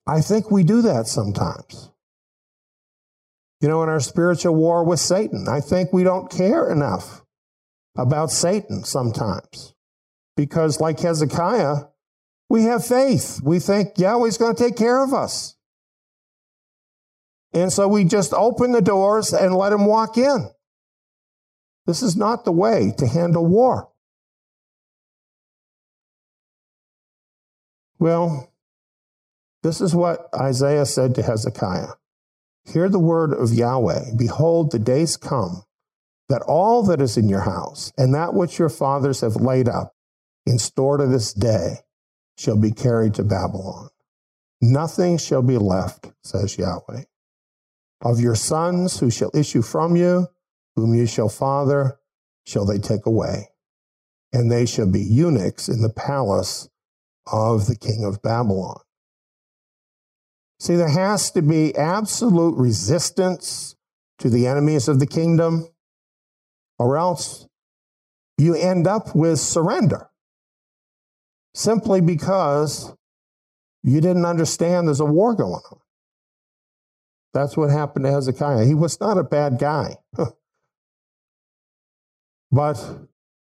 I think we do that sometimes. You know, in our spiritual war with Satan, I think we don't care enough about Satan sometimes. Because, like Hezekiah, we have faith. We think Yahweh's going to take care of us. And so we just open the doors and let him walk in. This is not the way to handle war. Well, this is what Isaiah said to Hezekiah Hear the word of Yahweh. Behold, the days come that all that is in your house and that which your fathers have laid up in store to this day shall be carried to Babylon. Nothing shall be left, says Yahweh. Of your sons who shall issue from you, whom you shall father, shall they take away. And they shall be eunuchs in the palace of the king of Babylon. See, there has to be absolute resistance to the enemies of the kingdom, or else you end up with surrender simply because you didn't understand there's a war going on. That's what happened to Hezekiah. He was not a bad guy. but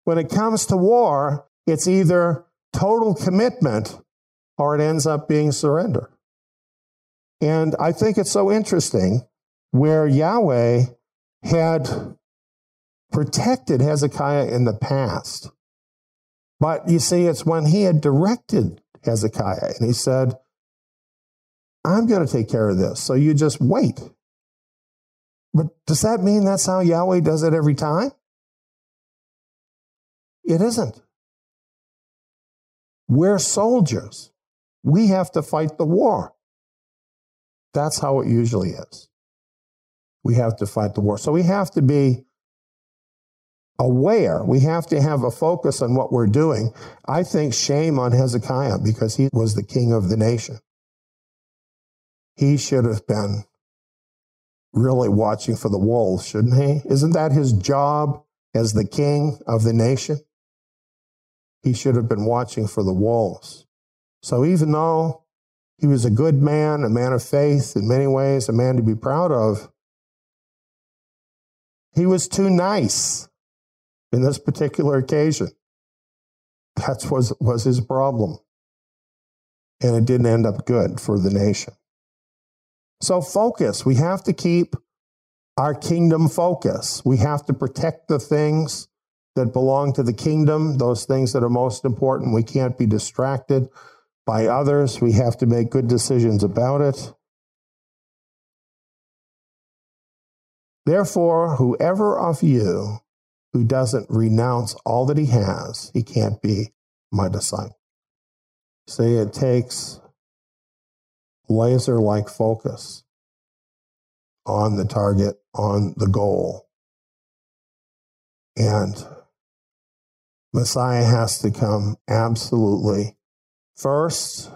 when it comes to war, it's either total commitment or it ends up being surrender. And I think it's so interesting where Yahweh had protected Hezekiah in the past. But you see, it's when he had directed Hezekiah and he said, I'm going to take care of this. So you just wait. But does that mean that's how Yahweh does it every time? It isn't. We're soldiers. We have to fight the war. That's how it usually is. We have to fight the war. So we have to be aware. We have to have a focus on what we're doing. I think shame on Hezekiah because he was the king of the nation. He should have been really watching for the wolves, shouldn't he? Isn't that his job as the king of the nation? He should have been watching for the wolves. So even though he was a good man, a man of faith in many ways, a man to be proud of, he was too nice in this particular occasion. That was, was his problem. And it didn't end up good for the nation. So focus. We have to keep our kingdom focus. We have to protect the things that belong to the kingdom, those things that are most important. We can't be distracted by others. We have to make good decisions about it. Therefore, whoever of you who doesn't renounce all that he has, he can't be my disciple. See, it takes laser like focus on the target, on the goal. And Messiah has to come absolutely first.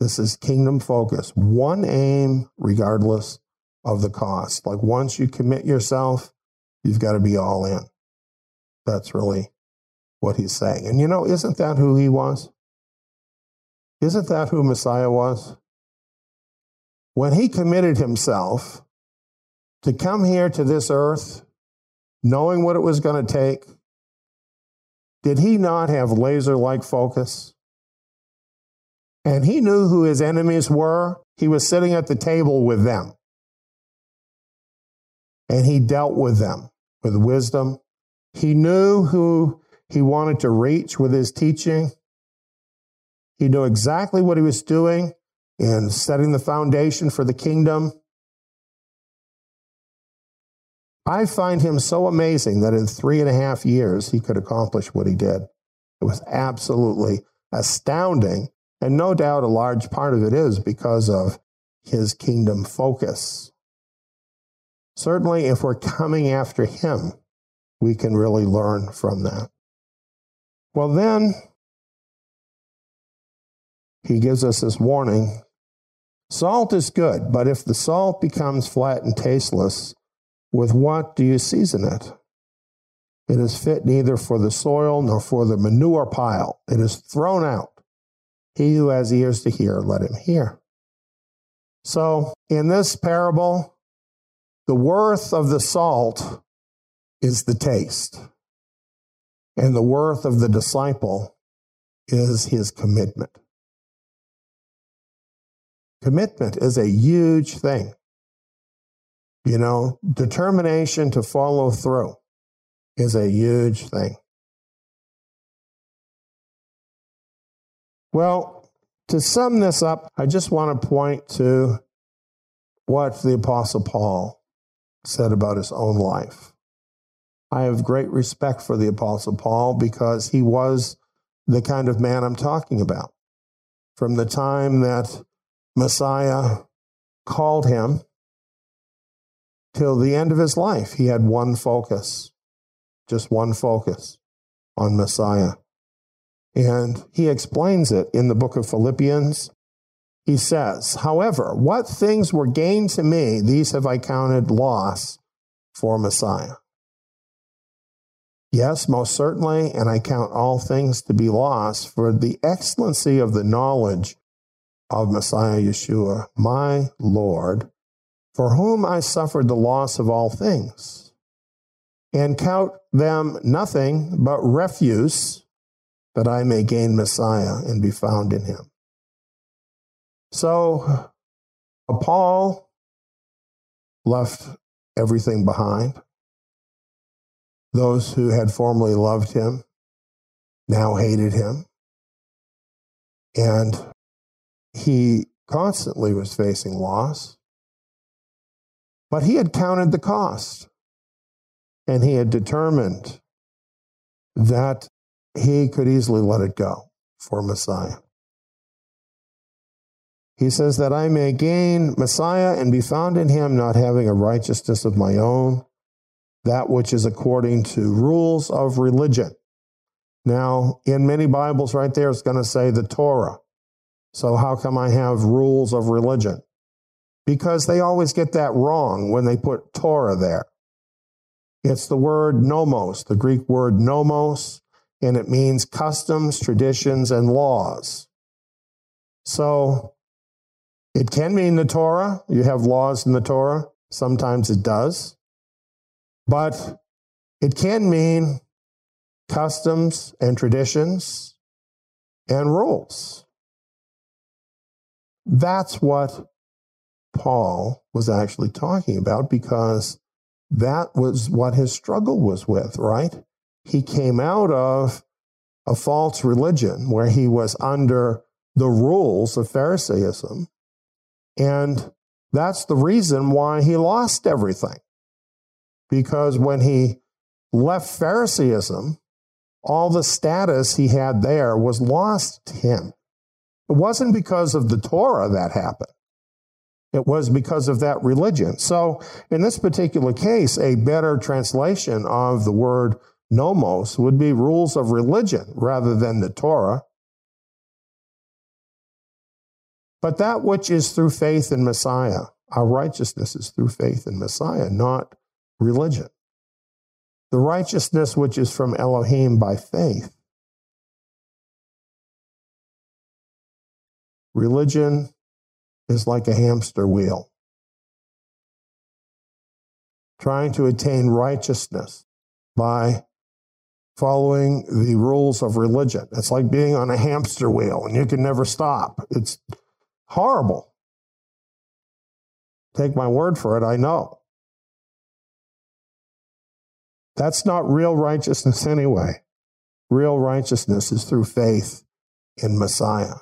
This is kingdom focus, one aim, regardless of the cost. Like once you commit yourself, you've got to be all in. That's really what he's saying. And you know, isn't that who he was? Isn't that who Messiah was? When he committed himself to come here to this earth, knowing what it was going to take, did he not have laser like focus? And he knew who his enemies were. He was sitting at the table with them. And he dealt with them with wisdom. He knew who he wanted to reach with his teaching. He knew exactly what he was doing in setting the foundation for the kingdom. I find him so amazing that in three and a half years he could accomplish what he did. It was absolutely astounding. And no doubt a large part of it is because of his kingdom focus. Certainly, if we're coming after him, we can really learn from that. Well, then, he gives us this warning salt is good, but if the salt becomes flat and tasteless, with what do you season it? It is fit neither for the soil nor for the manure pile. It is thrown out. He who has ears to hear, let him hear. So, in this parable, the worth of the salt is the taste, and the worth of the disciple is his commitment. Commitment is a huge thing. You know, determination to follow through is a huge thing. Well, to sum this up, I just want to point to what the Apostle Paul said about his own life. I have great respect for the Apostle Paul because he was the kind of man I'm talking about. From the time that Messiah called him till the end of his life, he had one focus, just one focus on Messiah. And he explains it in the book of Philippians. He says, However, what things were gained to me, these have I counted loss for Messiah. Yes, most certainly, and I count all things to be lost for the excellency of the knowledge of Messiah Yeshua, my Lord, for whom I suffered the loss of all things, and count them nothing but refuse, that I may gain Messiah and be found in him. So, uh, Paul left everything behind. Those who had formerly loved him now hated him. And he constantly was facing loss. But he had counted the cost. And he had determined that he could easily let it go for Messiah. He says that I may gain Messiah and be found in him, not having a righteousness of my own that which is according to rules of religion. Now, in many Bibles, right there, it's going to say the Torah. So, how come I have rules of religion? Because they always get that wrong when they put Torah there. It's the word nomos, the Greek word nomos, and it means customs, traditions, and laws. So, it can mean the Torah. You have laws in the Torah. Sometimes it does. But it can mean customs and traditions and rules. That's what Paul was actually talking about because that was what his struggle was with, right? He came out of a false religion where he was under the rules of Pharisaism. And that's the reason why he lost everything because when he left Pharisaism, all the status he had there was lost to him. It wasn't because of the Torah that happened. It was because of that religion. So, in this particular case, a better translation of the word nomos would be rules of religion rather than the Torah. But that which is through faith in Messiah, our righteousness is through faith in Messiah, not religion. The righteousness which is from Elohim by faith. Religion is like a hamster wheel, trying to attain righteousness by following the rules of religion. It's like being on a hamster wheel and you can never stop. It's horrible. Take my word for it, I know. That's not real righteousness anyway. Real righteousness is through faith in Messiah.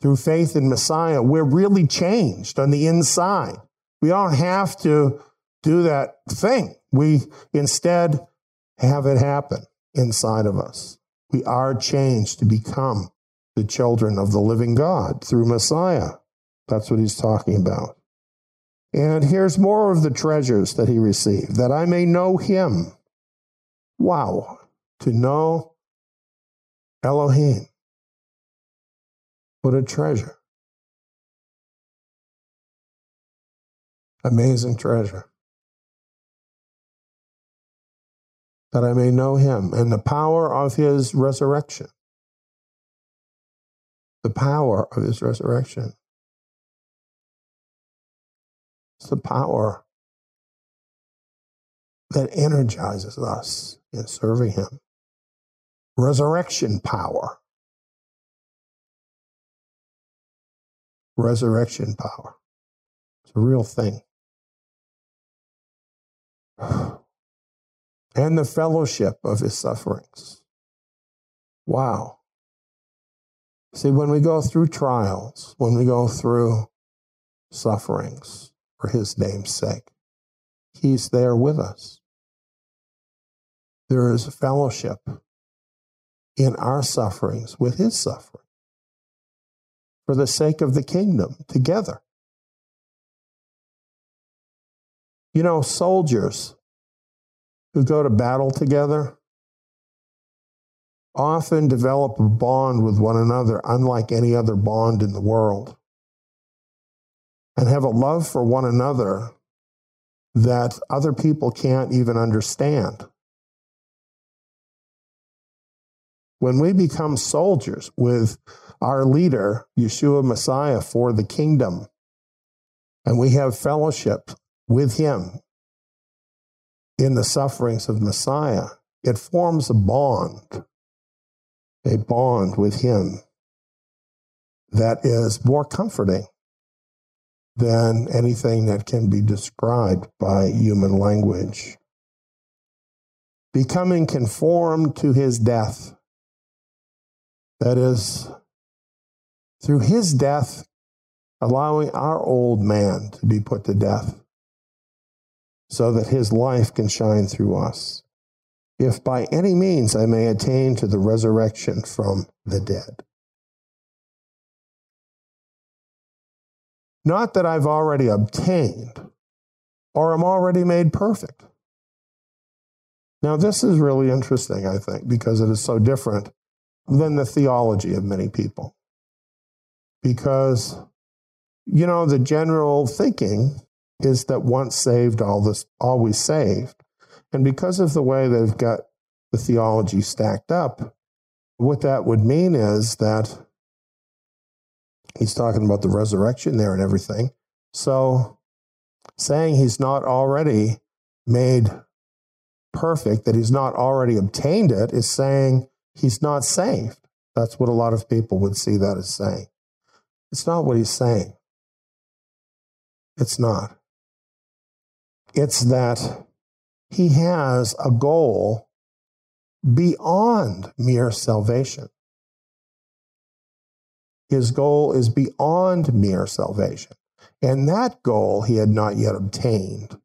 Through faith in Messiah, we're really changed on the inside. We don't have to do that thing. We instead have it happen inside of us. We are changed to become the children of the living God through Messiah. That's what he's talking about. And here's more of the treasures that he received, that I may know him. Wow, to know Elohim. What a treasure. Amazing treasure. That I may know him and the power of his resurrection. The power of his resurrection. It's the power that energizes us in serving Him. Resurrection power. Resurrection power. It's a real thing. And the fellowship of His sufferings. Wow. See, when we go through trials, when we go through sufferings, for his name's sake. He's there with us. There is fellowship in our sufferings with his suffering for the sake of the kingdom together. You know, soldiers who go to battle together often develop a bond with one another unlike any other bond in the world, and have a love for one another that other people can't even understand. When we become soldiers with our leader, Yeshua Messiah, for the kingdom, and we have fellowship with him in the sufferings of Messiah, it forms a bond, a bond with him that is more comforting than anything that can be described by human language. Becoming conformed to his death. That is, through his death, allowing our old man to be put to death so that his life can shine through us. If by any means I may attain to the resurrection from the dead. Not that I've already obtained or am already made perfect. Now, this is really interesting, I think, because it is so different than the theology of many people. Because, you know, the general thinking is that once saved, all this, always saved. And because of the way they've got the theology stacked up, what that would mean is that he's talking about the resurrection there and everything. So saying he's not already made perfect, that he's not already obtained it, is saying he's not saved. That's what a lot of people would see that as saying. It's not what he's saying. It's not. It's that he has a goal beyond mere salvation. His goal is beyond mere salvation. And that goal he had not yet obtained.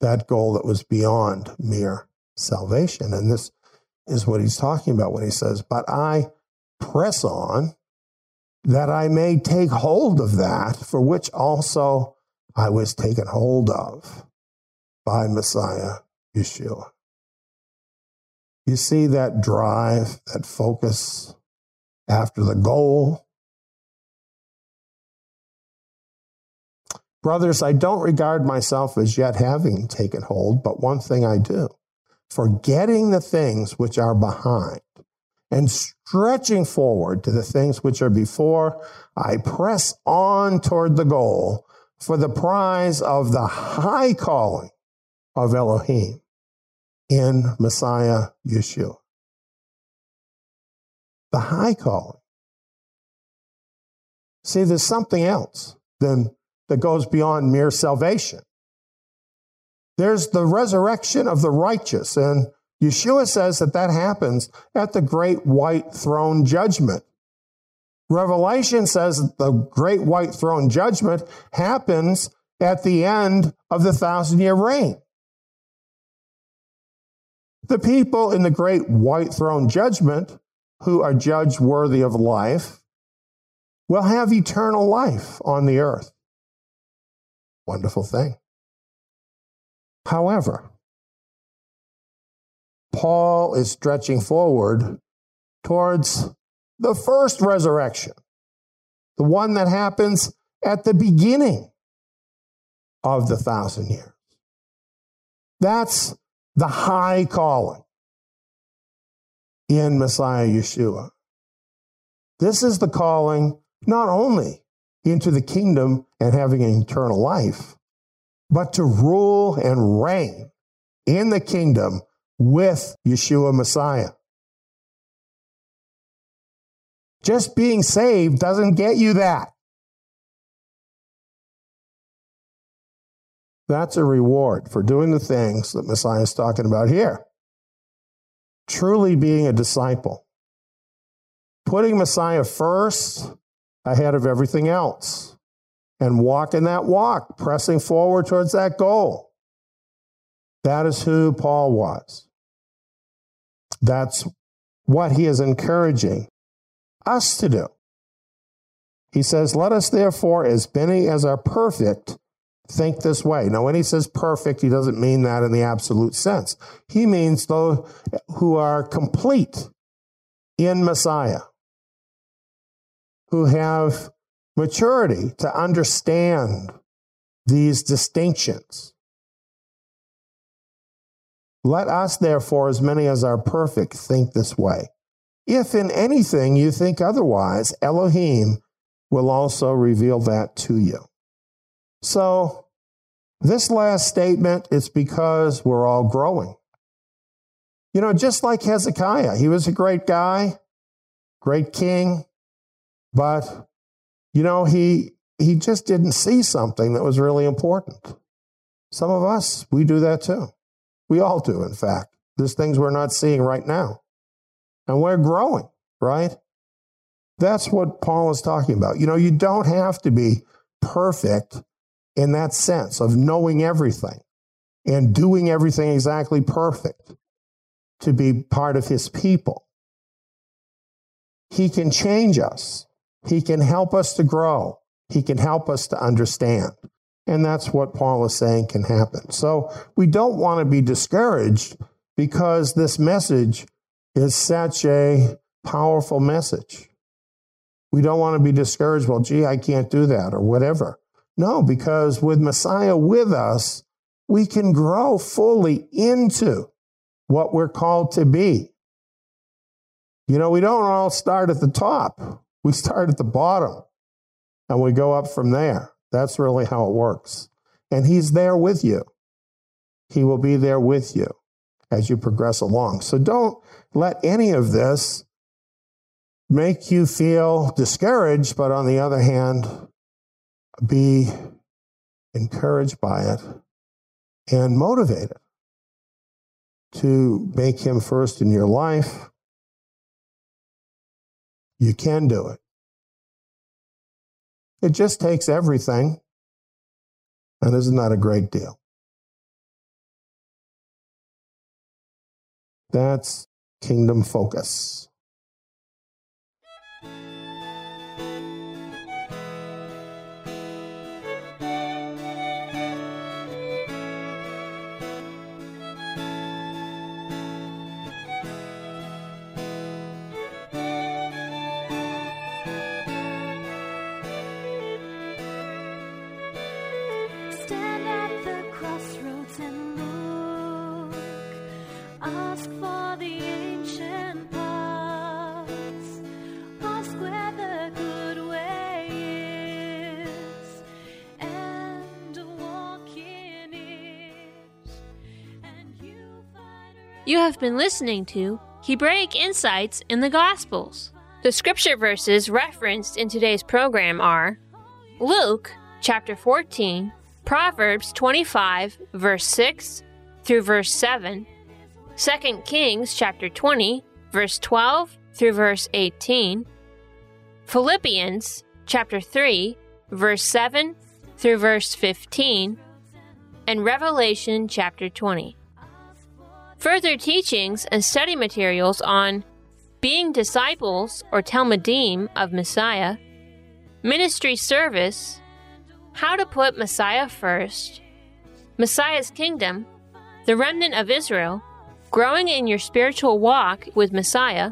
That goal that was beyond mere salvation. And this is what he's talking about when he says, But I press on that I may take hold of that for which also I was taken hold of by Messiah Yeshua. You see that drive, that focus after the goal. Brothers, I don't regard myself as yet having taken hold, but one thing I do, forgetting the things which are behind and stretching forward to the things which are before, I press on toward the goal for the prize of the high calling of Elohim in Messiah Yeshua. The high calling. See, there's something else than that goes beyond mere salvation. There's the resurrection of the righteous, and Yeshua says that that happens at the great white throne judgment. Revelation says that the great white throne judgment happens at the end of the thousand year reign. The people in the great white throne judgment who are judged worthy of life will have eternal life on the earth. Wonderful thing. However, Paul is stretching forward towards the first resurrection, the one that happens at the beginning of the thousand years. That's the high calling in Messiah Yeshua. This is the calling not only into the kingdom and having an eternal life, but to rule and reign in the kingdom with Yeshua Messiah. Just being saved doesn't get you that. That's a reward for doing the things that Messiah is talking about here. Truly being a disciple, putting Messiah first ahead of everything else, and walking that walk, pressing forward towards that goal. That is who Paul was. That's what he is encouraging us to do. He says, Let us therefore, as many as are perfect, think this way. Now, when he says perfect, he doesn't mean that in the absolute sense. He means those who are complete in Messiah, who have maturity to understand these distinctions. Let us, therefore, as many as are perfect, think this way. If in anything you think otherwise, Elohim will also reveal that to you. So, this last statement is because we're all growing. You know, just like Hezekiah, he was a great guy, great king, but you know, he he just didn't see something that was really important. Some of us, we do that too. We all do, in fact. There's things we're not seeing right now. And we're growing, right? That's what Paul is talking about. You know, you don't have to be perfect in that sense of knowing everything and doing everything exactly perfect to be part of his people. He can change us. He can help us to grow. He can help us to understand. And that's what Paul is saying can happen. So we don't want to be discouraged because this message is such a powerful message. We don't want to be discouraged. Well, gee, I can't do that or whatever. No, because with Messiah with us, we can grow fully into what we're called to be. You know, we don't all start at the top. We start at the bottom and we go up from there. That's really how it works. And He's there with you. He will be there with you as you progress along. So don't let any of this make you feel discouraged, but on the other hand, be encouraged by it and motivated to make Him first in your life. You can do it. It just takes everything, and isn't that a great deal? That's kingdom focus. You have been listening to Hebraic Insights in the Gospels. The scripture verses referenced in today's program are Luke chapter 14, Proverbs 25, verse 6 through verse 7, 2 Kings chapter 20, verse 12 through verse 18, Philippians chapter 3, verse 7 through verse 15, and Revelation chapter 20. Further teachings and study materials on being disciples or Talmidim of Messiah, ministry service, how to put Messiah first, Messiah's kingdom, the remnant of Israel, growing in your spiritual walk with Messiah,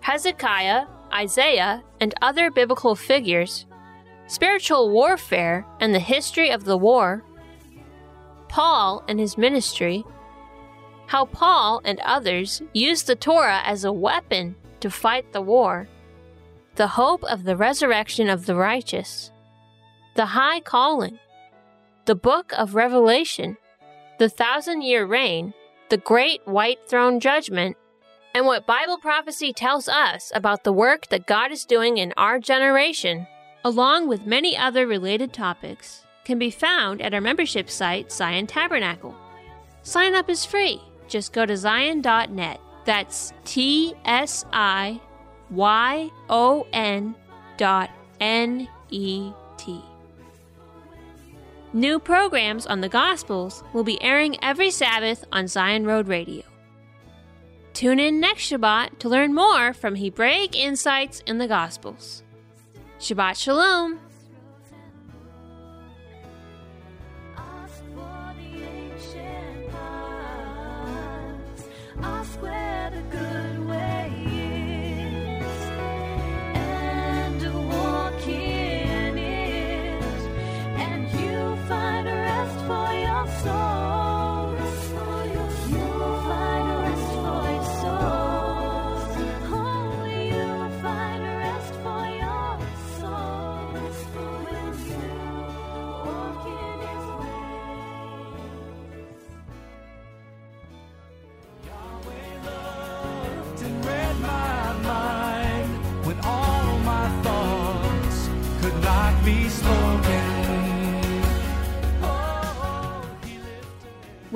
Hezekiah, Isaiah, and other biblical figures, spiritual warfare and the history of the war, Paul and his ministry, how Paul and others used the Torah as a weapon to fight the war, the hope of the resurrection of the righteous, the high calling, the book of Revelation, the thousand year reign, the great white throne judgment, and what Bible prophecy tells us about the work that God is doing in our generation, along with many other related topics, can be found at our membership site, Tsiyon Tabernacle. Sign up is free. Just go to tsiyon.net. That's T S I Y O N dot N E T. New programs on the Gospels will be airing every Sabbath on Tsiyon Road Radio. Tune in next Shabbat to learn more from Hebraic insights in the Gospels. Shabbat Shalom!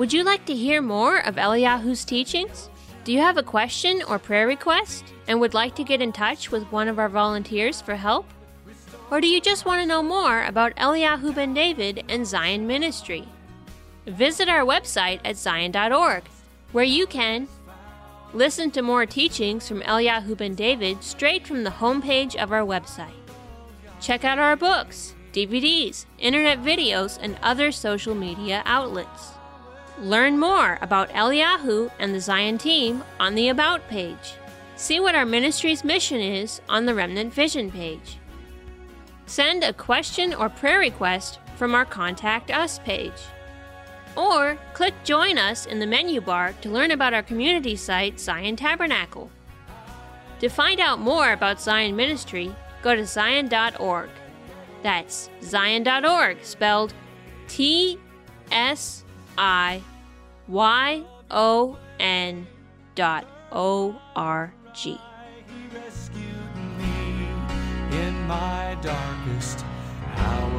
Would you like to hear more of Eliyahu's teachings? Do you have a question or prayer request and would like to get in touch with one of our volunteers for help? Or do you just want to know more about Eliyahu Ben David and Tsiyon Ministry? Visit our website at tsiyon.org, where you can listen to more teachings from Eliyahu Ben David straight from the homepage of our website. Check out our books, DVDs, internet videos, and other social media outlets. Learn more about Eliyahu and the Tsiyon team on the About page. See what our ministry's mission is on the Remnant Vision page. Send a question or prayer request from our Contact Us page. Or click Join Us in the menu bar to learn about our community site, Tsiyon Tabernacle. To find out more about Tsiyon Ministry, go to tsiyon.org. That's tsiyon.org, spelled T S I Y O N dot O R G. He rescued me in my darkest hour.